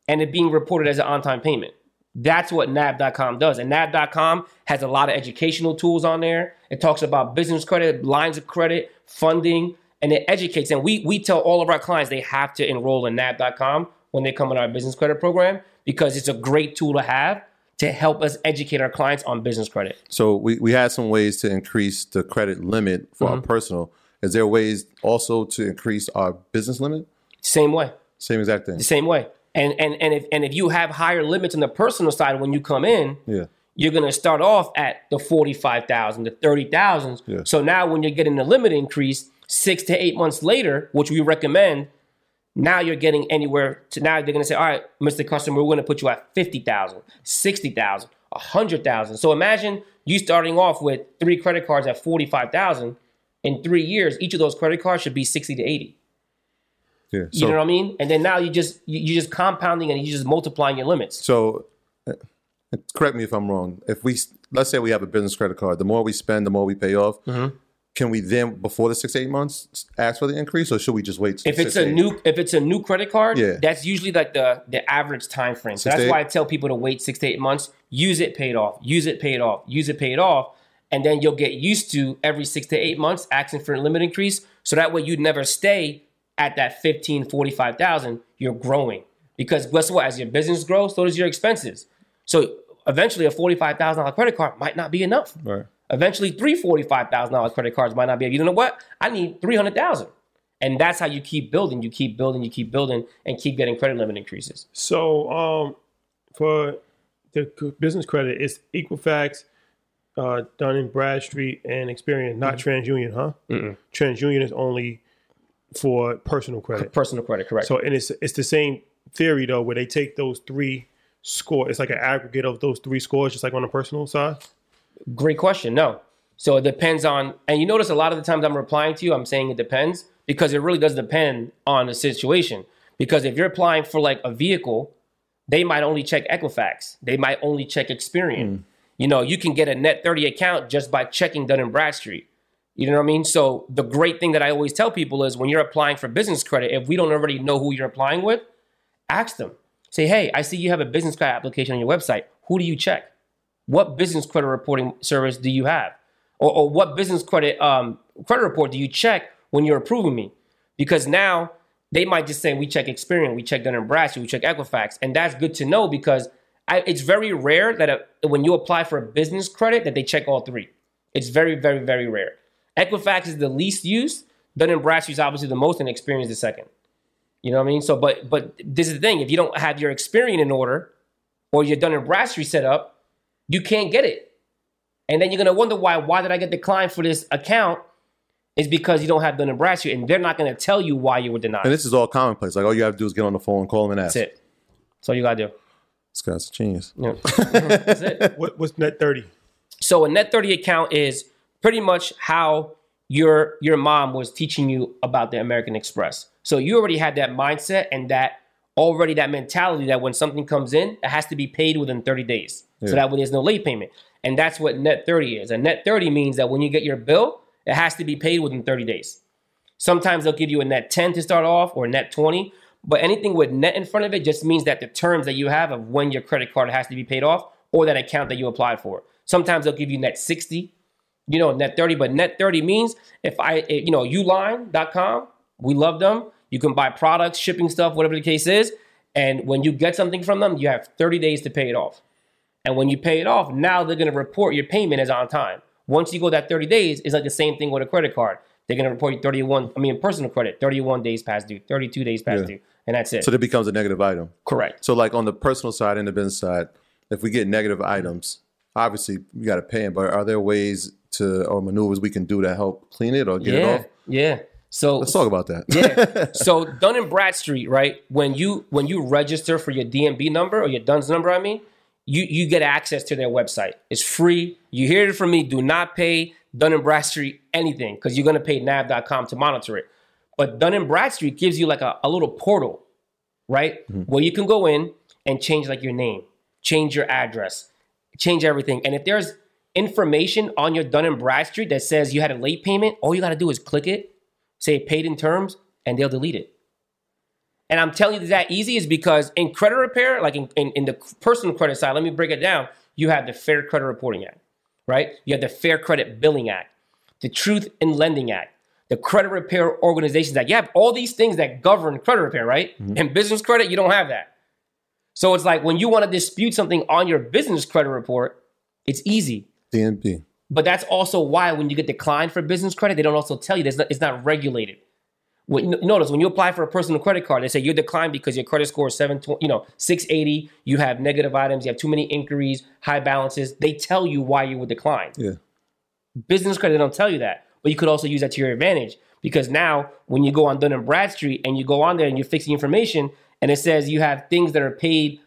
and it being reported as an on-time payment. That's what nav.com does. And nav.com has a lot of educational tools on there. It talks about business credit, lines of credit, funding, and it educates. And we we tell all of our clients they have to enroll in nav.com when they come in our business credit program because it's a great tool to have to help us educate our clients on business credit. So we, we had some ways to increase the credit limit for Mm-hmm. our personal. Is there ways also to increase our business limit? Same way. Same exact thing. The same way. And and and if and if you have higher limits on the personal side when you come in, Yeah. you're gonna start off at the forty-five thousand, the thirty thousand. Yeah. So now when you're getting the limit increase six to eight months later, which we recommend, now you're getting anywhere to now they're gonna say, all right, Mr. Customer, we're gonna put you at 50,000, 60,000, 100,000. So imagine you starting off with three credit cards at 45,000. In three years, each of those credit cards should be 60 to 80. Yeah. You know what I mean? And then now you just you- you're just compounding and you're just multiplying your limits. so uh, correct me if I'm wrong. If we let's say we have a business credit card, the more we spend, the more we pay off. Mm-hmm. can we then before the six to eight months ask for the increase, or should we just wait? if it's six a eight? new if it's a new credit card, Yeah. that's usually like the the average time frame. So Six that's why I tell people to wait six to eight months, use it, pay it off, use it, pay it off, use it, pay it off, and then you'll get used to every six to eight months asking for a limit increase. So that way you'd never stay at that 15, 45,000, you're growing. Because guess what? As your business grows, so does your expenses. So eventually a $45,000 credit card might not be enough. Right. Eventually, three forty-five thousand dollars credit cards might not be. Enough. You know what? I need three hundred thousand, and that's how you keep building. You keep building. You keep building, and keep getting credit limit increases. So um, for the business credit, it's Equifax, uh, Dun and Bradstreet, and Experian, not TransUnion, huh? TransUnion is only for personal credit. Personal credit, correct? So and it's it's the same theory though, where they take those three score. It's like an aggregate of those three scores, just like on the personal side. Great question. No. So it depends on, and you notice a lot of the times I'm replying to you, I'm saying it depends because it really does depend on the situation. Because if you're applying for like a vehicle, they might only check Equifax. They might only check Experian. Mm. You know, you can get a net 30 account just by checking Dun and Bradstreet. You know what I mean? So the great thing that I always tell people is when you're applying for business credit, if we don't already know who you're applying with, ask them. Say, hey, I see you have a business credit application on your website. Who do you check? What business credit reporting service do you have? Or, or what business credit um, credit report do you check when you're approving me? Because now they might just say we check Experian, we check Dun Bradstreet, we check Equifax, and that's good to know because I, it's very rare that a, when you apply for a business credit that they check all three. It's very, very, very rare. Equifax is the least used. Dun and Bradstreet is obviously the most, and Experian is the second. You know what I mean? So, but but this is the thing: if you don't have your Experian in order, or your Dun and Bradstreet set up, you can't get it. And then you're gonna wonder why. Why did I get declined for this account? Is because you don't have Dun and Bradstreet, and they're not gonna tell you why you were denied. And this is all commonplace. Like all you have to do is get on the phone, call them, and ask. That's it. That's all you gotta do. This guy's a genius. You know, that's it. What, what's net thirty? So a net 30 account is pretty much how your your mom was teaching you about the American Express. So you already had that mindset and that already that mentality that when something comes in, it has to be paid within 30 days. So that way there's no late payment. And that's what net 30 is. A net 30 means that when you get your bill, it has to be paid within 30 days. Sometimes they'll give you a net 10 to start off or net 20, but anything with net in front of it just means that the terms that you have of when your credit card has to be paid off or that account that you applied for. Sometimes they'll give you net 60, you know, net 30, but net 30 means if I, if, you know, uline.com, we love them. You can buy products, shipping stuff, whatever the case is. And when you get something from them, you have 30 days to pay it off. And when you pay it off, now they're going to report your payment as on time. Once you go that 30 days, it's like the same thing with a credit card. They're going to report you 31, I mean, personal credit, 31 days past due, 32 days past Yeah. due. And that's it. So it becomes a negative item. Correct. So like on the personal side and the business side, if we get negative items, obviously you got to pay them. But are there ways to or maneuvers we can do to help clean it or get it off? Yeah. So Let's talk about that. yeah. So Dun and Bradstreet, right? When you when you register for your DNB number or your DUNS number, I mean, you you get access to their website. It's free. You hear it from me. Do not pay Dun and Bradstreet anything because you're gonna pay nav.com to monitor it. But Dun and Bradstreet gives you like a, a little portal, right? Mm-hmm. Where you can go in and change like your name, change your address, change everything. And if there's information on your Dun and Bradstreet that says you had a late payment, all you got to do is click it, say paid in terms, and they'll delete it. And I'm telling you that easy is because in credit repair, like in, in, in the personal credit side, let me break it down. You have the Fair Credit Reporting Act, right? You have the Fair Credit Billing Act, the Truth in Lending Act, the Credit Repair Organizations Act. You have all these things that govern credit repair, right? Mm-hmm. In business credit, you don't have that. So it's like when you want to dispute something on your business credit report, it's easy. But that's also why when you get declined for business credit, they don't also tell you that it's not, it's not regulated. When, notice when you apply for a personal credit card, they say you're declined because your credit score is seven, you know, six eighty. You have negative items. You have too many inquiries, high balances. They tell you why you were declined. Yeah. Business credit they don't tell you that, but you could also use that to your advantage because now when you go on Dun and Bradstreet and you go on there and you're fixing information and it says you have things that are paid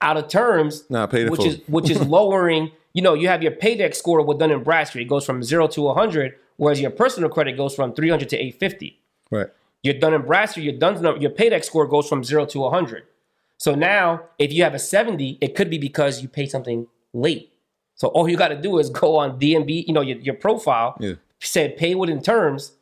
out of terms, Nah, paid which full. is which is lowering. You know, you have your paydex score with Dun and Bradstreet it goes from zero to 100, whereas your personal credit goes from 300 to 850. Right. Your Dun and Bradstreet, your DUNS number, your paydex score goes from zero to 100. So now, if you have a 70, it could be because you paid something late. So all you got to do is go on DNB, you know, your, your profile, Yeah. said pay within terms,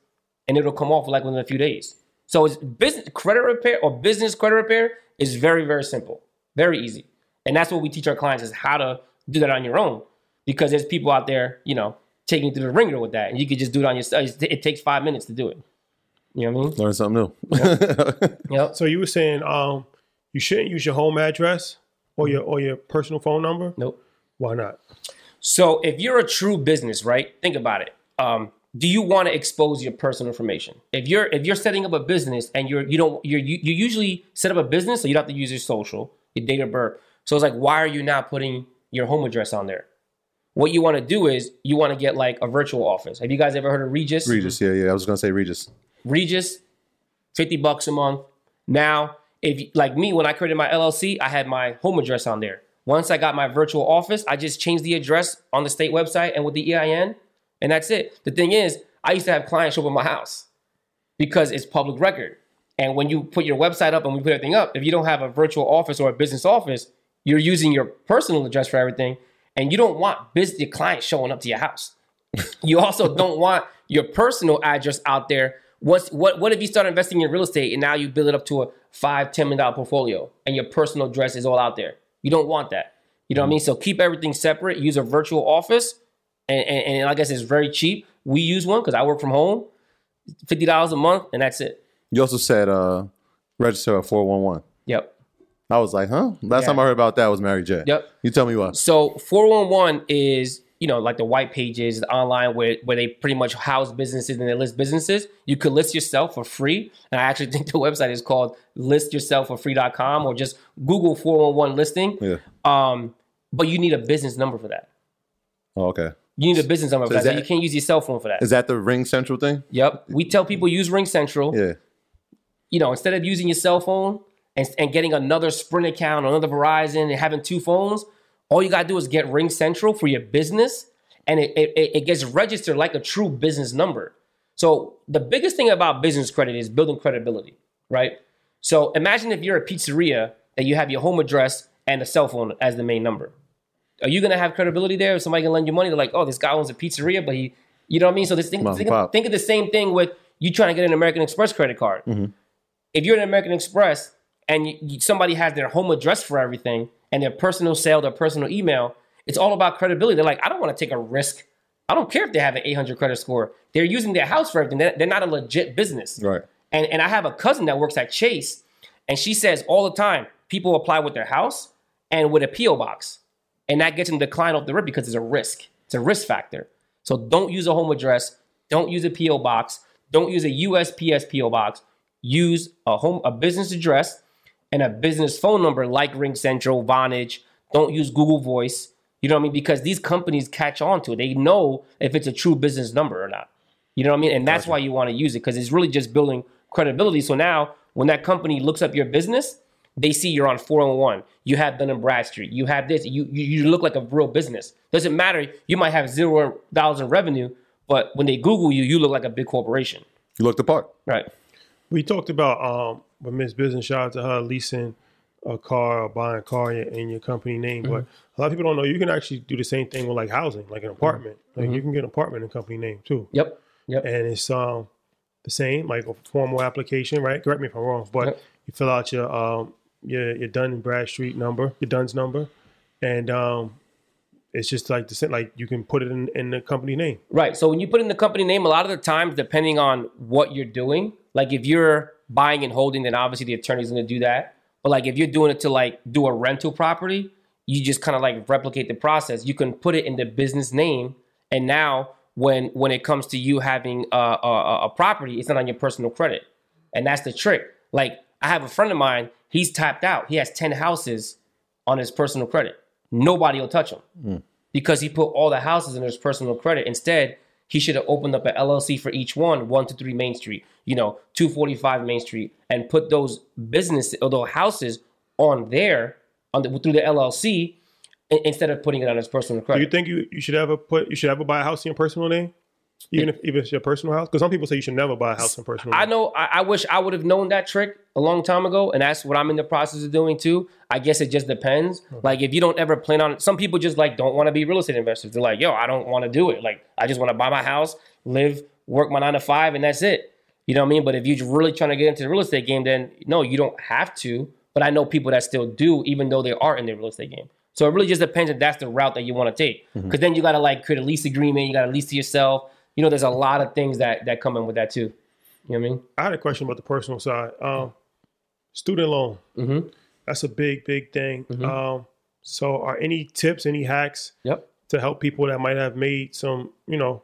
and it'll come off like within a few days. So it's business credit repair or business credit repair is very very simple, very easy, and that's what we teach our clients is how to do that on your own because there's people out there, you know, taking you through the ringer with that, and you could just do it on your. It takes five minutes to do it. You know what I mean? Learn something new. Yep. So you were saying um, you shouldn't use your home address or your or your personal phone number. Nope. Why not? So if you're a true business, right? Think about it. Um, do you want to expose your personal information? If you're if you're setting up a business and you're you don't you're you, you usually set up a business, so you don't have to use your social, your date of birth. So it's like, why are you not putting your home address on there? What you want to do is you want to get like a virtual office. Have you guys ever heard of Regus? Regus, yeah, yeah. I was gonna say Regus. Regus, 50 bucks a month. Now, if like me, when I created my LLC, I had my home address on there. Once I got my virtual office, I just changed the address on the state website and with the EIN, and that's it. The thing is, I used to have clients show up at my house because it's public record. And when you put your website up and we put everything up, if you don't have a virtual office or a business office, you're using your personal address for everything, and you don't want business clients showing up to your house. you also don't want your personal address out there. What's what what if you start investing in real estate and now you build it up to a five, ten million dollar portfolio and your personal address is all out there? You don't want that. You know what I mean? So keep everything separate. Use a virtual office. And, and, and like I said, it's very cheap. We use one because I work from home. Fifty dollars a month, and that's it. You also said uh, register a four one one. Yep. I was like, huh? Last Yeah. time I heard about that was Mary J. Yep. You tell me what. So 411 is, you know, like the white pages online where, where they pretty much house businesses and they list businesses. You could list yourself for free. And I actually think the website is called listyourselfforfree.com or just Google 411 listing. Yeah. Um, but you need a business number for that. Oh, okay. You need a business number for is that. So that- you can't use your cell phone for that. Is that the Ring Central thing? Yep. We tell people use Ring Central. Yeah. you know, instead of using your cell phone and, and getting another Sprint account another Verizon and having two phones, all you gotta do is get Ring Central for your business, and it, it, it gets registered like a true business number. So the biggest thing about business credit is building credibility, right? So imagine if you're a pizzeria that you have your home address and a cell phone as the main number. Are you gonna have credibility there? If somebody can lend you money, they're like, oh, this guy owns a pizzeria, but he, you know what I mean? So this thing, think, think of the same thing with you trying to get an American Express credit card if you're an American Express and you, you- somebody has their home address for everything and their personal sale, their personal email, it's all about credibility. They're like, I don't want to take a risk. I don't care if they have an 800 credit score. They're using their house for everything. They're, they're not a legit business. Right. And, and I have a cousin that works at Chase, and she says all the time people apply with their house and with a P.O. box. And that gets them declined off the rip because it's a risk. It's a risk factor. So don't use a home address. Don't use a P.O. box. Don't use a USPS P.O. box. Use a home, a business address and a business phone number like Ring Central, Vonage. Don't use Google Voice. You know what I mean? Because these companies catch on to it. They know if it's a true business number or not. You know what I mean? And that's why you want to use it because it's really just building credibility. So now when that company looks up your business, they see you're on 401. You have Dun and Bradstreet. You have this. You, you you look like a real business. Doesn't matter. You might have zero dollars in revenue, but when they Google you, you look like a big corporation. You look the part. Right. We talked about um with Miss Business, shout out to her leasing a car or buying a car in, in your company name. But a lot of people don't know you can actually do the same thing with like housing, like an apartment. Like you can get an apartment in company name too. Yep. Yep. And it's um the same, like a formal application, right? Correct me if I'm wrong, but Yep. you fill out your um your your Dun and Bradstreet number, your DUNS number, and um it's just like the same, like you can put it in, in the company name. Right. So when you put in the company name, a lot of the times, depending on what you're doing, like if you're buying and holding, then obviously the attorney's going to do that. But like if you're doing it to like do a rental property, you just kind of like replicate the process. You can put it in the business name, and now when when it comes to you having a, a, a property, it's not on your personal credit, and that's the trick. Like I have a friend of mine, he's tapped out. He has ten houses on his personal credit. Nobody will touch him mm. because he put all the houses in his personal credit. Instead, he should have opened up an LLC for each one, one to three Main Street, you know, 245 Main Street, and put those business or those houses on there on the, through the LLC instead of putting it on his personal credit. Do you think you, you should ever put you should ever buy a house in your personal name, even if even if it's your personal house? Because some people say you should never buy a house in personal. I know. I, I wish I would have known that trick a long time ago, and that's what I'm in the process of doing too. I guess it just depends. Like if you don't ever plan on, some people just like don't want to be real estate investors. They're like, yo, I don't want to do it. Like I just want to buy my house, live, work my nine to five, and that's it. You know what I mean? But if you're really trying to get into the real estate game, then no, you don't have to. But I know people that still do, even though they are in the real estate game. So it really just depends if that's the route that you want to take. Mm-hmm. Because then you got to like create a lease agreement. You got to lease to yourself. You know, there's a lot of things that that come in with that too. You know what I mean? I had a question about the personal side. Um, student loan. Mm-hmm. That's a big, big thing. Um, so, are any tips, any hacks Yep. to help people that might have made some, you know,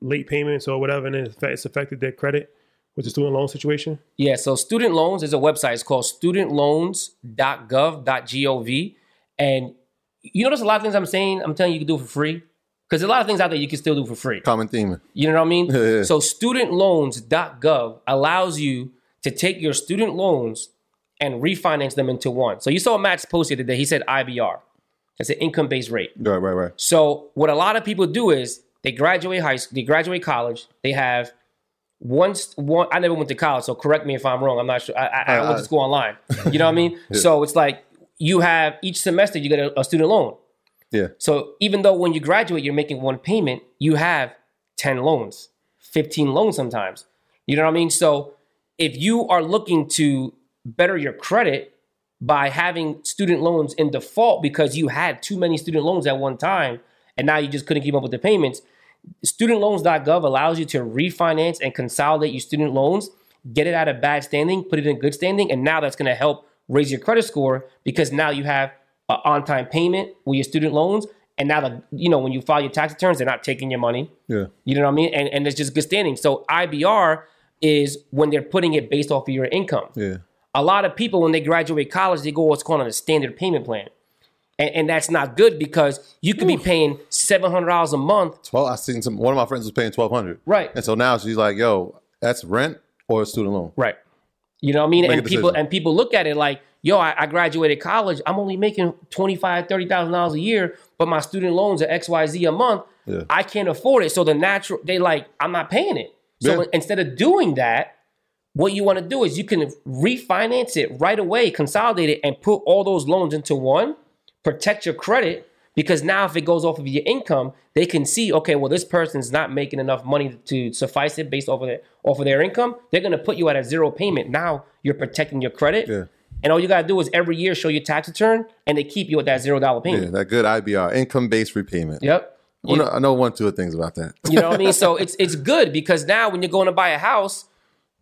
late payments or whatever, and it's it's affected their credit with the student loan situation? Yeah, so student loans is a website. It's called studentloans.gov.gov. And you notice a lot of things I'm saying, I'm telling you, you can do for free. Because a lot of things out there you can still do for free. Common theme. You know what I mean? Yeah, yeah. So studentloans.gov allows you to take your student loans and refinance them into one. So you saw Matt's post here today. He said IBR. That's an income-based rate. Right, right, right. So what a lot of people do is they graduate high school, they graduate college, they have once one I never went to college, so correct me if I'm wrong. I'm not sure. I, I, I went to uh-uh. school online. You know what I mean? So it's like you have each semester you get a, a student loan. Yeah. So even though when you graduate you're making one payment, you have 10 loans, 15 loans sometimes. You know what I mean? So if you are looking to better your credit by having student loans in default because you had too many student loans at one time and now you just couldn't keep up with the payments, studentloans.gov allows you to refinance and consolidate your student loans, get it out of bad standing, put it in good standing, and now that's going to help raise your credit score because now you have an on-time payment with your student loans, and now the you know when you file your tax returns, they're not taking your money. Yeah. You know what I mean? And and it's just good standing. So IBR is when they're putting it based off of your income. Yeah. A lot of people when they graduate college, they go what's called on a standard payment plan. And, and that's not good because you could be paying seven hundred dollars a month Twelve. I seen some. One of my friends was paying twelve hundred. Right. And so now she's like, "Yo, that's rent or a student loan." Right. You know what I mean? Make and people and people look at it like, yo, I, I graduated college. I'm only making twenty five, thirty thousand dollars a year, but my student loans are XYZ a month. Yeah. I can't afford it. So the natural they like, I'm not paying it. So Yeah. instead of doing that, what you want to do is you can refinance it right away, consolidate it, and put all those loans into one, protect your credit. Because now, if it goes off of your income, they can see, okay, well, this person's not making enough money to suffice it based off of their, off of their income. They're gonna put you at a zero payment. Now you're protecting your credit, Yeah. And all you gotta do is every year show your tax return, and they keep you at that zero dollar payment. Yeah, that good IBR, income based repayment. Yep. I know, I know one, two things about that. You know what I mean? So it's it's good because now when you're going to buy a house,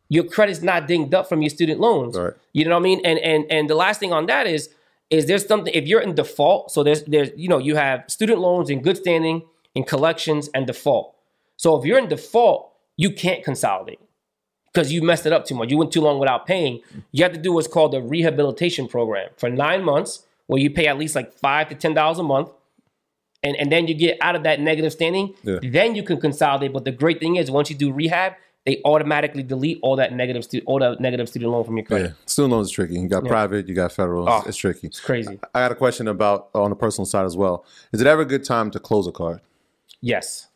your credit's not dinged up from your student loans. Right. You know what I mean? And and and the last thing on that is is there's something if you're in default, so there's there's you know you have student loans in good standing, in collections and default. So if you're in default, you can't consolidate because you messed it up too much. You went too long without paying. You have to do what's called a rehabilitation program for nine months, where you pay at least like five to ten dollars a month and, and then you get out of that negative standing, Yeah. then you can consolidate. But the great thing is, once you do rehab, they automatically delete all that negative stu- all that negative student loan from your Yeah. credit. Student loans is tricky. You got private, you got federal. Oh. It's, it's tricky. It's crazy. I got a question about on the personal side as well. Is it ever a good time to close a card? Yes.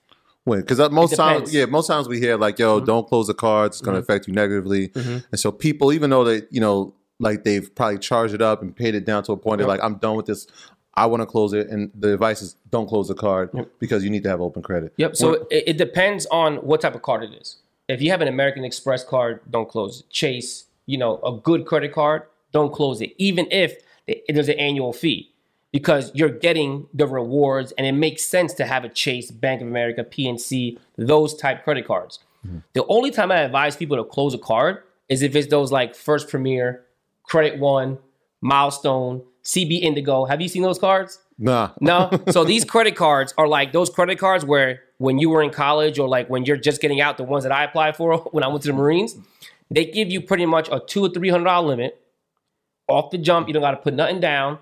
When? Because most times, yeah, most times we hear like, "Yo, mm-hmm. don't close the cards; it's going to mm-hmm. affect you negatively." Mm-hmm. And so people, even though they, you know, like they've probably charged it up and paid it down to a point, they're like, "I'm done with this. I want to close it." And the advice is, "Don't close the card because you need to have open credit." Yep. So it, it depends on what type of card it is. If you have an American Express card, don't close it. Chase, you know, a good credit card, don't close it, even if th- there's an annual fee, because you're getting the rewards, and it makes sense to have a Chase, Bank of America, PNC, those type credit cards. Mm-hmm. The only time I advise people to close a card is if it's those like First Premier, Credit One, Milestone, CB Indigo. Have you seen those cards? Nah, No. So these credit cards are like those credit cards where when you were in college or like when you're just getting out, the ones that I applied for when I went to the Marines, they give you pretty much a two or three hundred dollar limit off the jump. You don't got to put nothing down.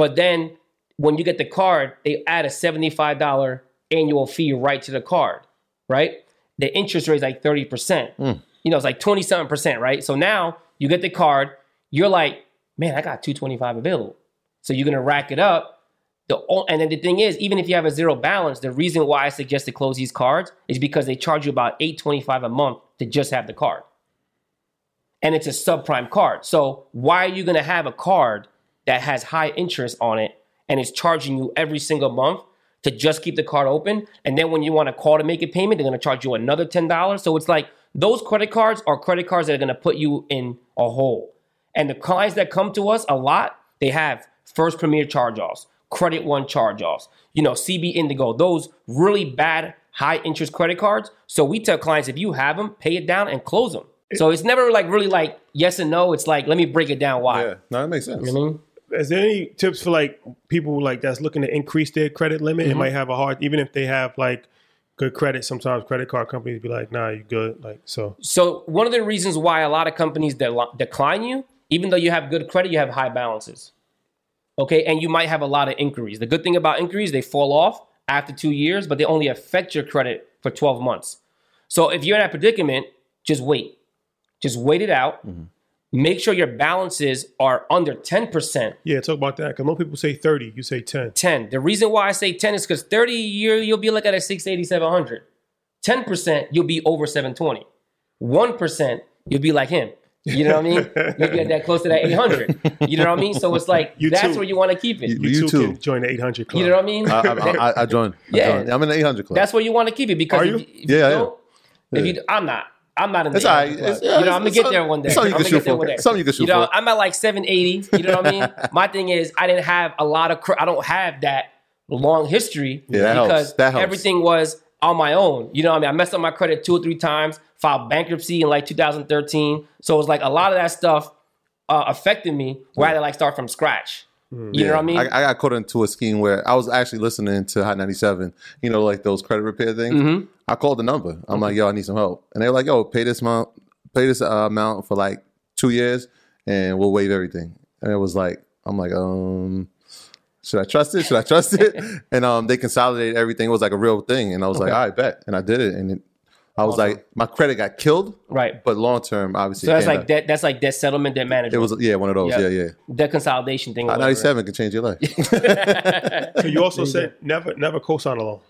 But then when you get the card, they add a seventy five dollar annual fee right to the card. Right. The interest rate is like thirty percent. Hmm. You know, it's like twenty seven percent. Right. So now you get the card. You're like, man, I got two twenty five available. So you're gonna rack it up. The and then the thing is, even if you have a zero balance, the reason why I suggest to close these cards is because they charge you about eight twenty five a month to just have the card, and it's a subprime card. So why are you to have a card that has high interest on it and is charging you every single month to just keep the card open. And then when you want to call to make a payment, they're going to charge you another $10. So it's like those credit cards are credit cards that are going to put you in a hole. And the clients that come to us a lot, they have First Premier charge offs, Credit One charge offs, you know, CB Indigo, those really bad high interest credit cards. So we tell clients if you have them, pay it down and close them. So it's never like really like yes and no. It's like let me break it down why. Yeah, no, that makes sense. You know I mean? Is there any tips for like people like that's looking to increase their credit limit and mm-hmm. might have a hard, even if they have like good credit? Sometimes credit card companies be like, "Nah, you're good." Like so, So one of the reasons why a lot of companies de- decline you, even though you have good credit, you have high balances. Okay, and you might have a lot of inquiries. The good thing about inquiries, they fall off after two years, but they only affect your credit for 12 months. So if you're in that predicament, just wait. Just wait it out. Mm-hmm. Make sure your balances are under 10%. yeah, talk about that. Because most people say thirty, you say ten. 10. The reason why I say 10 is because 30 year you'll be looking at 680, 700. 10% you'll be over 720. 1% you'll be like him. You know what I mean? You'll be at that close to that 800. You know what I mean? So it's like You that's too. where you want to keep it. You- You, You too too. can join the eight hundred club. You know what I mean? I, I, I, I joined. I Yeah. I'm in the 800 club. that's where you want to keep it because Are you? you, if Yeah, you don't, if you, I'm not. I'm not in the It's all right. club. It's- yeah, you know, I'm gonna get there one day. something you can shoot for. Something you can shoot You know, for. I'm at like 780. You know what I mean? My thing is, I didn't have a lot of. Cr- I don't have that long history Yeah, that helps. because That helps. everything was on my own. You know what I mean? I messed up my credit two or three times. Filed bankruptcy in like 2013. So it was like a lot of that stuff uh, affected me where I had to like start from scratch. You know what I mean? I, I got caught into a scheme where I was actually listening to Hot 97, you know, like those credit repair things. Mm-hmm. I called the number. I'm like, yo, I need some help. And they were like, yo, pay this amount, pay this uh, amount for like two years and we'll waive everything. And it was like, I'm like, um, should I trust it? Should I trust it? and um, they consolidated everything. It was like a real thing. And I was like, Okay. all right, bet. And I did it. And it, I was like, my credit got killed, right. but long term, obviously, So that's like back. debt. That's like debt settlement, debt management. It was, yeah, one of those. Yeah. Yeah, yeah. debt consolidation thing. or 97 can change your life. So you also said never, never co-sign a loan,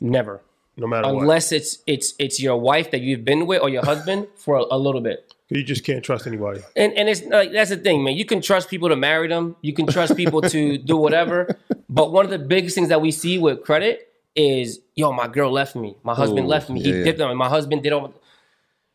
Never. No matter what. unless it's it's it's your wife that you've been with or your husband for a, a little bit. You just can't trust anybody. And and it's like that's the thing, man. You can trust people to marry them. You can trust people to do whatever. But one of the biggest things that we see with credit is, yo, my girl left me. My husband Ooh, left me. He yeah, yeah. dipped on me. My husband did all.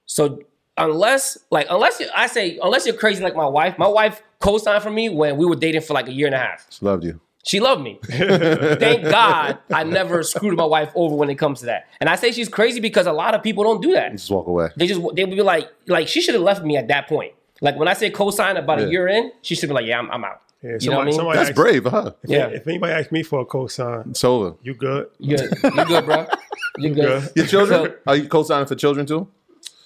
So unless like unless you, I say unless you're crazy like my wife, my wife co-signed for me when we were dating for like a year and a half. She loved you. She loved me. Thank God I never screwed my wife over when it comes to that. And I say she's crazy because a lot of people don't do that. Just walk away. They just they would be like, like she should have left me at that point. Like when I say co-sign about Yeah. a year in, she should be like, yeah, I'm, I'm out. Yeah, you know what I mean? somebody That's asks- brave, huh? If, Yeah. if anybody asks me for a co-sign, It's over. you good? You good? You good, bro? You good? good. Your children? So- Are you co-signing for children too?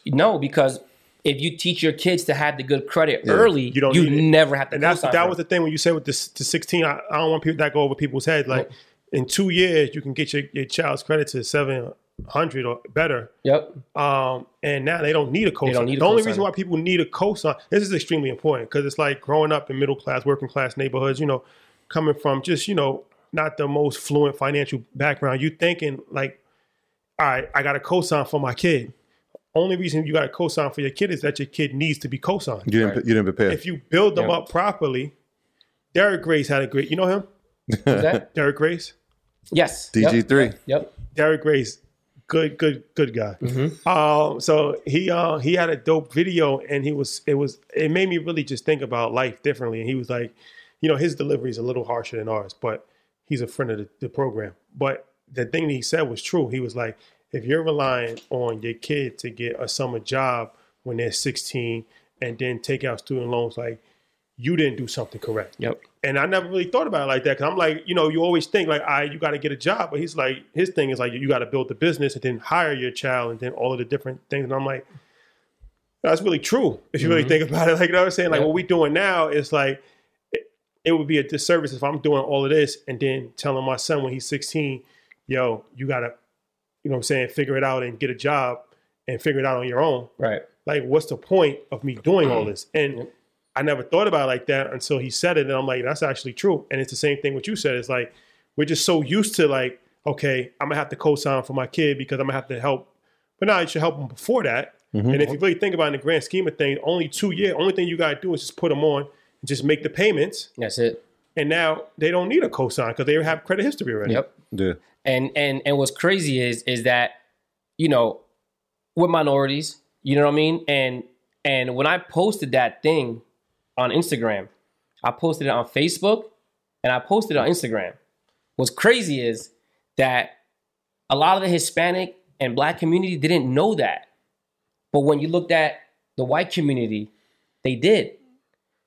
No, because if you teach your kids to have the good credit early, You you, don't you never have to And that's that for was it. the thing when you said with this to 16. I, I don't want people that go over people's head. Like in two years, you can get your, your child's credit to 700 or better. Yep. Um, and now they don't need a cosign. don't need a the only cosign. reason why people need a cosign, this is extremely important because it's like growing up in middle class, working class neighborhoods, you know, coming from just, you know, not the most fluent financial background. You thinking like, all right, I got a cosign for my kid. Only reason you got a cosign for your kid is that your kid needs to be cosigned. You didn't. You didn't prepare. If you build them Yeah. up properly, Derek Grace had a great, you know him? Is that? Derek Grace? Yes. DG three. Yep. yep. Derek Grace, good, good, good guy. Mm-hmm. Um, so he uh, he had a dope video, and he was it was it made me really just think about life differently. And he was like, you know, his delivery is a little harsher than ours, but he's a friend of the, the program. But the thing that he said was true. He was like, if you're relying on your kid to get a summer job when they're 16 and then take out student loans, like you didn't do something correct. Yep. And I never really thought about it like that because I'm like, you know, you always think like, I you got to get a job, but he's like, his thing is like, you got to build the business and then hire your child and then all of the different things. And I'm like, that's really true if you really mm-hmm. think about it. Like you know what I'm saying, like Yeah. what we doing now is like, it, it would be a disservice if I'm doing all of this and then telling my son when he's 16, yo, you got to, you know what I'm saying, figure it out and get a job and figure it out on your own Right. like what's the point of me doing all this and Yep. i never thought about it like that until he said it and i'm like that's actually true and it's the same thing what you said it's like we're just so used to like okay i'm gonna have to co-sign for my kid because i'm gonna have to help but now you should help him before that mm-hmm. and if you really think about it in the grand scheme of things only two years only thing you gotta do is just put them on and just make the payments That's it. and now they don't need a cosign because they have credit history already. Yep. Yeah. And and and what's crazy is is that you know we're minorities. You know what I mean? And and when I posted that thing on Instagram, I posted it on Facebook and I posted it on Instagram. What's crazy is that a lot of the Hispanic and black community didn't know that. But when you looked at the white community, they did.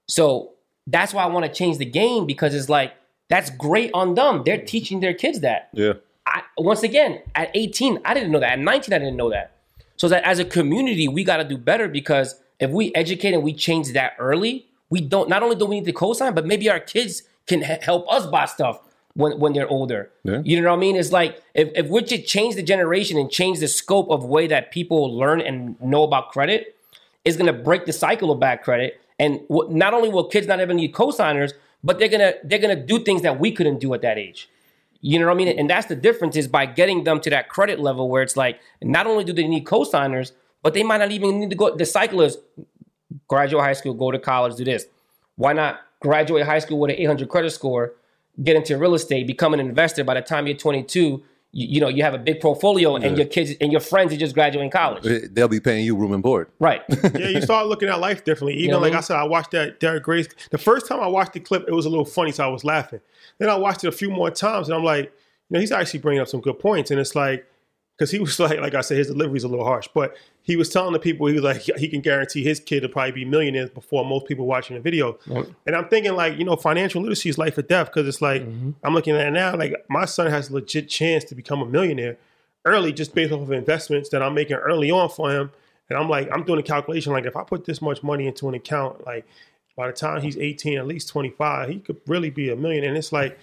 So that's why I want to change the game because it's like that's great on them. They're teaching their kids that. Yeah. I, once again, at 18, I didn't know that. At 19, I didn't know that. So that as a community, we got to do better because if we educate and we change that early, we don't. Not only do we need the cosign, but maybe our kids can h- help us buy stuff when when they're older. Yeah. You know what I mean? It's like if if we could change the generation and change the scope of way that people learn and know about credit, is going to break the cycle of bad credit. And w- not only will kids not ever need cosigners, but they're gonna they're gonna do things that we couldn't do at that age. You know what I mean? And that's the difference is by getting them to that credit level where it's like not only do they need cosigners, but they might not even need to go. The cycle is graduate high school, go to college, do this. Why not graduate high school with an 800 credit score, get into real estate, become an investor? By the time you're 22, you, you know you have a big portfolio, and your kids and your friends are just graduating college. They'll be paying you room and board. Right. yeah, you start looking at life differently. Even know like I I said, I watched that Derek Grace. The first time I watched the clip, it was a little funny, so I was laughing. Then I watched it a few more times, and I'm like, you know, he's actually bringing up some good points. And it's like, because he was like, like I said, his delivery's a little harsh, but he was telling the people he was like, he can guarantee his kid will probably be millionaires before most people watching the video. And I'm thinking like, you know, financial literacy is life or death because it's like mm-hmm. I'm looking at it now, like my son has a legit chance to become a millionaire early just based off of investments that I'm making early on for him. And I'm like, I'm doing a calculation like if I put this much money into an account, like by the time he's 18, at least 25, he could really be a millionaire. And it's like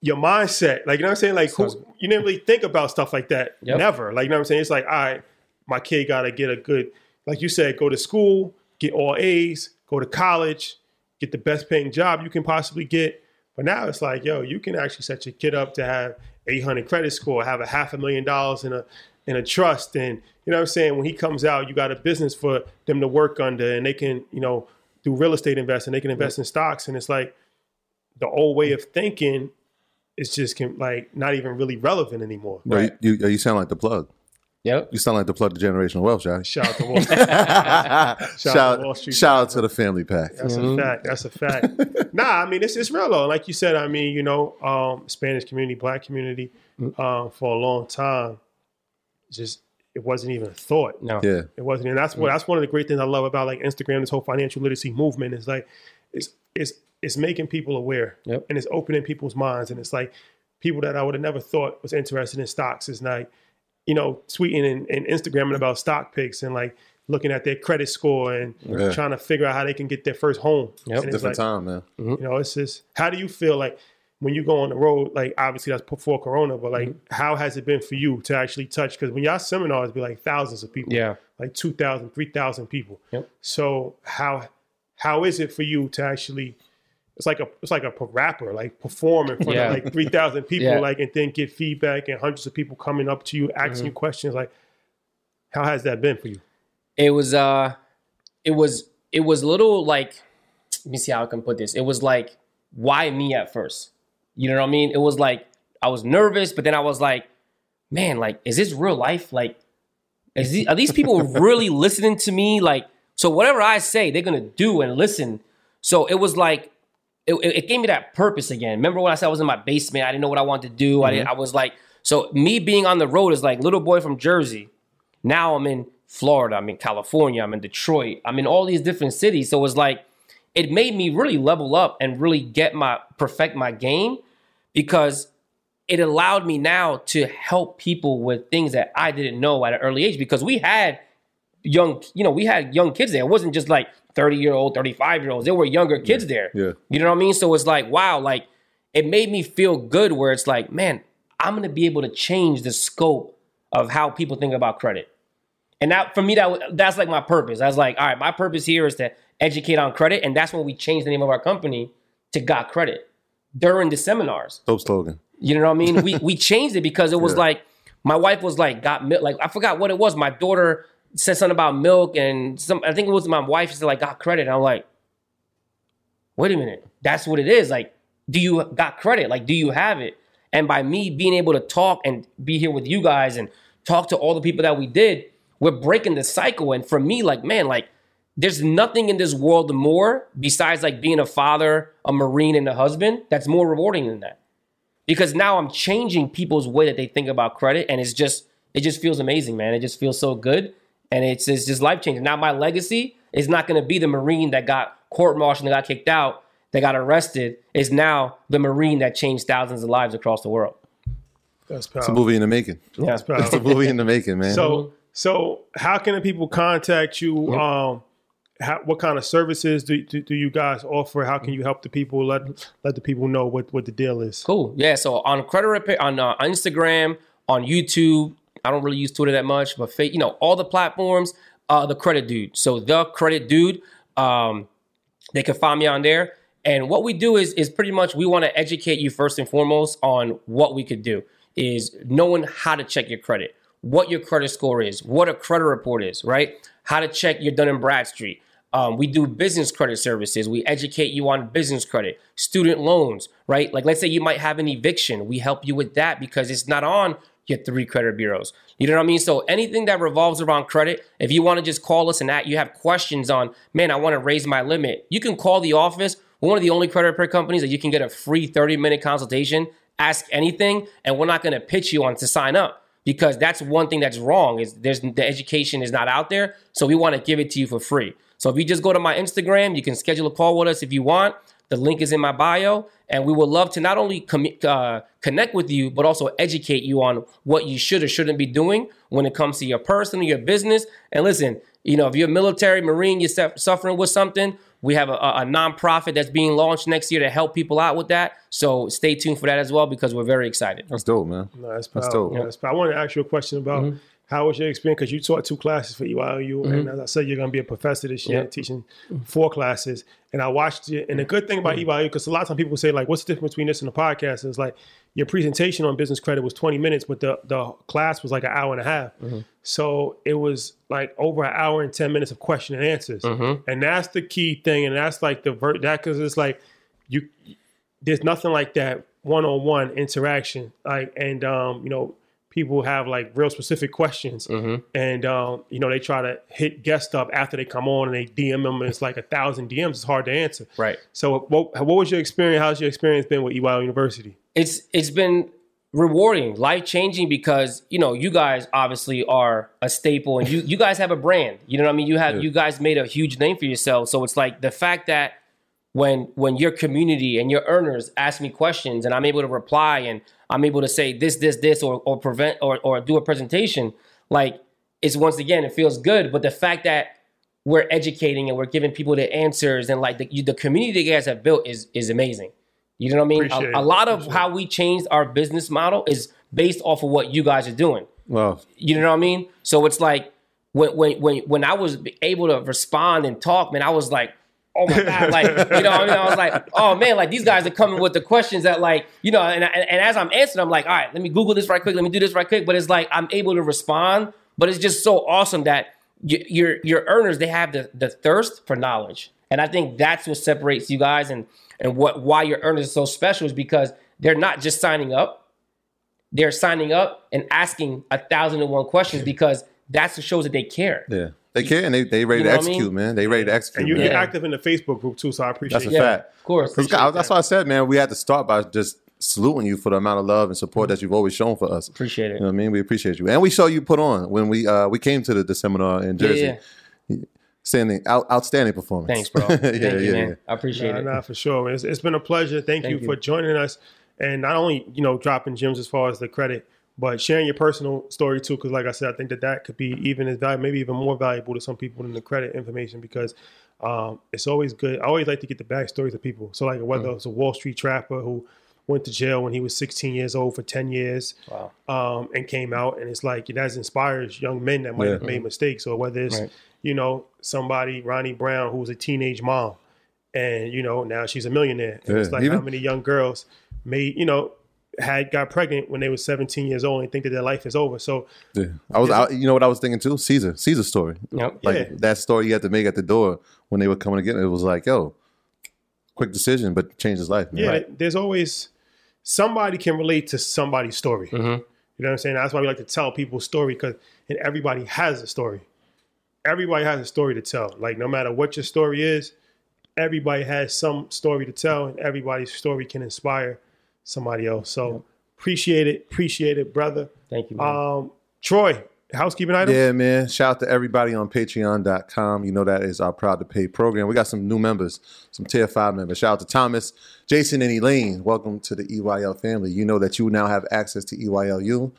your mindset, like you know what I'm saying? Like who, you never really think about stuff like that. Yep. Never. Like you know what I'm saying? It's like, all right, my kid gotta get a good, like you said, go to school, get all A's, go to college, get the best paying job you can possibly get. But now it's like, yo, you can actually set your kid up to have 800 credit score, have a half a million dollars in a in a trust, and you know what I'm saying. When he comes out, you got a business for them to work under, and they can, you know, do real estate investing. They can invest in stocks, and it's like the old way of thinking is just can, like not even really relevant anymore. Right? you, you, you sound like the plug. Yep. You sound like the plug to generational wealth, Johnny. Shout out to Wall Street. Shout, out to Wall Street. shout out to the family pack. That's a fact. That's a fact. nah, I mean it's it's real though. Like you said, I mean, you know, um, Spanish community, black community, um, for a long time, just it wasn't even a thought. No. Yeah. It wasn't, and that's what that's one of the great things I love about like Instagram. This whole financial literacy movement is like, it's it's it's making people aware, Yep. and it's opening people's minds, and it's like people that I would have never thought was interested in stocks is like, you know, tweeting and, and Instagramming about stock picks and like looking at their credit score and Yeah. trying to figure out how they can get their first home. Yep. It's Different like, time, man. Mm-hmm. you know, it's just how do you feel like when you go on the road? Like obviously that's before Corona, but like mm-hmm. how has it been for you to actually touch? Because when y'all seminars be like thousands of people, Yeah. like 2,000, 3,000 people. Yep. So how how is it for you to actually? It's like a it's like a rapper like perform in front Yeah. of like three thousand people, Yeah. like and then get feedback and hundreds of people coming up to you asking you questions. Like, how has that been for you? it was uh it was it was a little like let me see how I can put this. It was like why me at first? You know what I mean? It was like I was nervous, but then I was like, man, like is this real life? Like is these, are these people really listening to me? Like so whatever I say, they're gonna do and listen. So it was like it, it gave me that purpose again. Remember when I said I was in my basement? I didn't know what I wanted to do. I didn't, mm-hmm. I was like, so me being on the road is like little boy from Jersey. Now I'm in Florida, I'm in California, I'm in Detroit, I'm in all these different cities. So it was like it made me really level up and really get my perfect my game because it allowed me now to help people with things that I didn't know at an early age because we had young, you know, we had young kids there. It wasn't just like 30 year old, 35 year olds. There were younger kids there. Yeah. You know what I mean? So it's like, wow, like it made me feel good where it's like, man, I'm gonna be able to change the scope of how people think about credit. And that for me, that that's like my purpose. I was like, all right, my purpose here is to educate on credit, and that's when we changed the name of our company to Got Credit during the seminars. Dope slogan. You know what I mean? we we changed it because it was like my wife was like got milk. Like I forgot what it was. My daughter said something about milk, and some I think it was my wife said like got credit. And I'm like, wait a minute, that's what it is. Like, do you got credit? Like, do you have it? And by me being able to talk and be here with you guys and talk to all the people that we did, we're breaking the cycle. And for me, like, man, like, there's nothing in this world more besides like being a father, a marine, and a husband that's more rewarding than that. Because now I'm changing people's way that they think about credit, and it's just it just feels amazing, man. It just feels so good, and it's it's just life changing. Now my legacy is not going to be the marine that got court martialed and got kicked out, that got arrested. Is now the marine that changed thousands of lives across the world. That's powerful. It's a movie in the making. Yeah. It's a movie in the making, man. So, so how can the people contact you? Um, how, what kind of services do, do, do you guys offer? How can you help the people? Let let the people know what, what the deal is. Cool. Yeah. So on credit repair on uh, Instagram, on YouTube, I don't really use Twitter that much, but you know all the platforms. Uh, the credit dude. So the credit dude. Um, they can find me on there. And what we do is is pretty much we want to educate you first and foremost on what we could do is knowing how to check your credit, what your credit score is, what a credit report is, right? How to check your Dun and Bradstreet. Um, we do business credit services. We educate you on business credit, student loans, right? Like, let's say you might have an eviction. We help you with that because it's not on your three credit bureaus. You know what I mean? So anything that revolves around credit, if you want to just call us and that you have questions on, man, I want to raise my limit, you can call the office. We're one of the only credit repair companies that you can get a free 30 minute consultation, ask anything, and we're not going to pitch you on to sign up because that's one thing that's wrong is there's the education is not out there. So we want to give it to you for free. So if you just go to my Instagram, you can schedule a call with us if you want. The link is in my bio, and we would love to not only commu- uh, connect with you, but also educate you on what you should or shouldn't be doing when it comes to your personal, your business. And listen, you know, if you're a military, Marine, you're su- suffering with something, we have a, a a nonprofit that's being launched next year to help people out with that. So stay tuned for that as well because we're very excited. That's dope, man. No, that's That's powerful. dope. That's. I want to ask you a question about Mm-hmm. How was your experience because you taught two classes for EYU, and as I said, you're going to be a professor this year, Yeah. teaching four classes. And I watched it, and the good thing Mm-hmm. about EYU because a lot of times people say like, "What's the difference between this and the podcast?" Is like your presentation on business credit was 20 minutes, but the the class was like an hour and a half. Mm-hmm. So it was like over an hour and 10 minutes of question and answers, Mm-hmm. and that's the key thing, and that's like the ver- that because it's like you there's nothing like that one-on-one interaction like and um you know people have like real specific questions Mm-hmm. and um you know they try to hit guest up after they come on and they dm them and it's like a thousand dms it's hard to answer Right. so what, what was your experience how's your experience been with ey university it's it's been rewarding, life changing because you know you guys obviously are a staple and you you guys have a brand. You know what I mean? You have you guys made a huge name for yourself. So it's like the fact that when when your community and your earners ask me questions and I'm able to reply and I'm able to say this this this or or prevent or or do a presentation like it's once again it feels good. But the fact that we're educating and we're giving people the answers and like the, you, the community you guys have built is is amazing. You know what I mean? A, a lot of Appreciate how we changed our business model is based off of what you guys are doing. Well, You know what I mean? So it's like when when when when I was able to respond and talk, man, I was like, oh my god, like you know, I mean, I was like, oh man, like these guys are coming with the questions that like you know, and and, and as I'm answering, I'm like, all right, let me Google this right quick, let me do this right quick. But it's like I'm able to respond, but it's just so awesome that y- your your earners they have the the thirst for knowledge, and I think that's what separates you guys and and what why your earners are so special is because they're not just signing up. They're signing up and asking a thousand and one questions because that's what shows that they care. yeah, they care and they they ready You to know what I execute, mean? man. They ready to execute. and you, man. you're active in the facebook group too so i appreciate That's a Yeah, fact. of course, God, that's why I said, man, we had to start by just saluting you for the amount of love and support that you've always shown for us. Appreciate it. You know what I mean? We appreciate you, and we saw you put on when we uh we came to the, the seminar in Jersey. yeah. Standing out, outstanding performance. Thanks, bro. yeah, Thank yeah, you, man. yeah. I appreciate Nah, it. nah, for sure. It's, it's been a pleasure. Thank, you, Thank you. for joining us, and not only you know dropping gems as far as the credit, but sharing your personal story too. Because like I said, I think that that could be even as valuable, maybe even more valuable to some people than the credit information. Because um, it's always good. I always like to get the backstories of people. So like whether Mm. it's a Wall Street trapper who went to jail when he was 16 years old for 10 years Wow. um, and came out and it's like that inspires young men that might have made mistakes or whether it's Right. you know somebody Ronne Brown who was a teenage mom and you know now she's a millionaire and it's like even- how many young girls made you know had got pregnant when they were 17 years old and think that their life is over so Yeah. I was, I, you know what I was thinking too? Cesar, Cesar's story. Yep. Like Yeah. that story you had to make at the door when they were coming again. It was like, yo, quick decision, but changed his life. Man. Yeah, there's always somebody can relate to somebody's story. Mm-hmm. You know what I'm saying? That's why we like to tell people's story because and everybody has a story. Everybody has a story to tell. Like no matter what your story is, everybody has some story to tell, and everybody's story can inspire somebody else. So appreciate it, appreciate it, brother. Thank you. Man. Um, Troy, housekeeping item. Yeah, man. Shout out to everybody on patreon.com. You know that is our Proud to Pay program. We got some new members, some tier five members. Shout out to Thomas, Jason, and Elaine. Welcome to the EYL family. You know that you now have access to EYLU.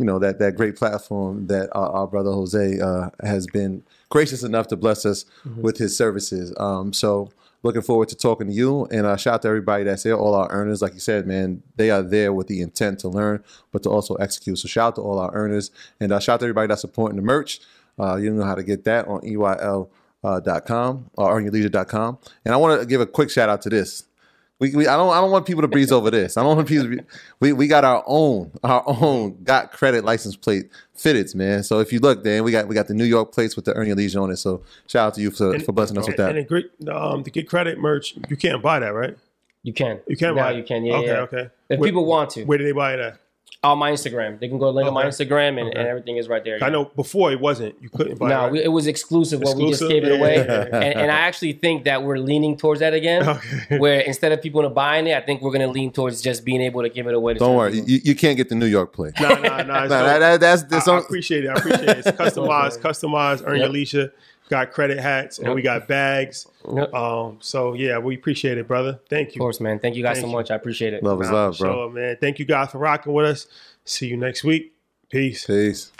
You know, that, that great platform that our, our brother Jose uh, has been gracious enough to bless us with his services. Um, so looking forward to talking to you. And uh, shout out to everybody that's there, all our earners. Like you said, man, they are there with the intent to learn, but to also execute. So shout out to all our earners. And uh, shout out to everybody that's supporting the merch. Uh, you know how to get that on EYL. Uh, or earnyourleisure.com. And I want to give a quick shout out to this. We, we I don't I don't want people to breeze over this. I don't want people to be, we we got our own our own got credit license plate fitteds, man. So if you look, Dan, we got we got the New York plates with the Earn Your Leisure on it. So shout out to you for, for busting us with that. And, and great, um, to get credit merch, you can't buy that, right? you can. You can now buy. it. you can. Yeah, okay, yeah. okay. If Where- people want to, where do they buy it at? On my Instagram, they can go link on my Instagram, and, Okay. and everything is right there. I know before it wasn't. You couldn't buy No, it. we, right? it was exclusive. What we just Exclusive? gave it away, yeah, yeah. and, and I actually think that we're leaning towards that again. Okay. Where instead of people buying it, I think we're going to lean towards just being able to give it away. To Don't worry, you, you can't get the New York plate. No, no, no. it's Nah, dope. that, that, that's, I, I appreciate it. I appreciate it. It's customized, customized. Earn your leisure. Got credit hats and Yep. we got bags. Yep. Um, so yeah, we appreciate it, brother. Thank you. Of course, man. Thank you guys Thank so you. much. I appreciate it. love is love, bro. sure, man. Thank you guys for rocking with us. See you next week. Peace. Peace.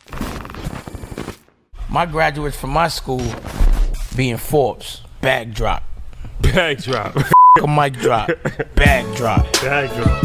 My graduates from my school being Forbes, bag drop. Bag drop. A mic drop, bag drop. Bag drop.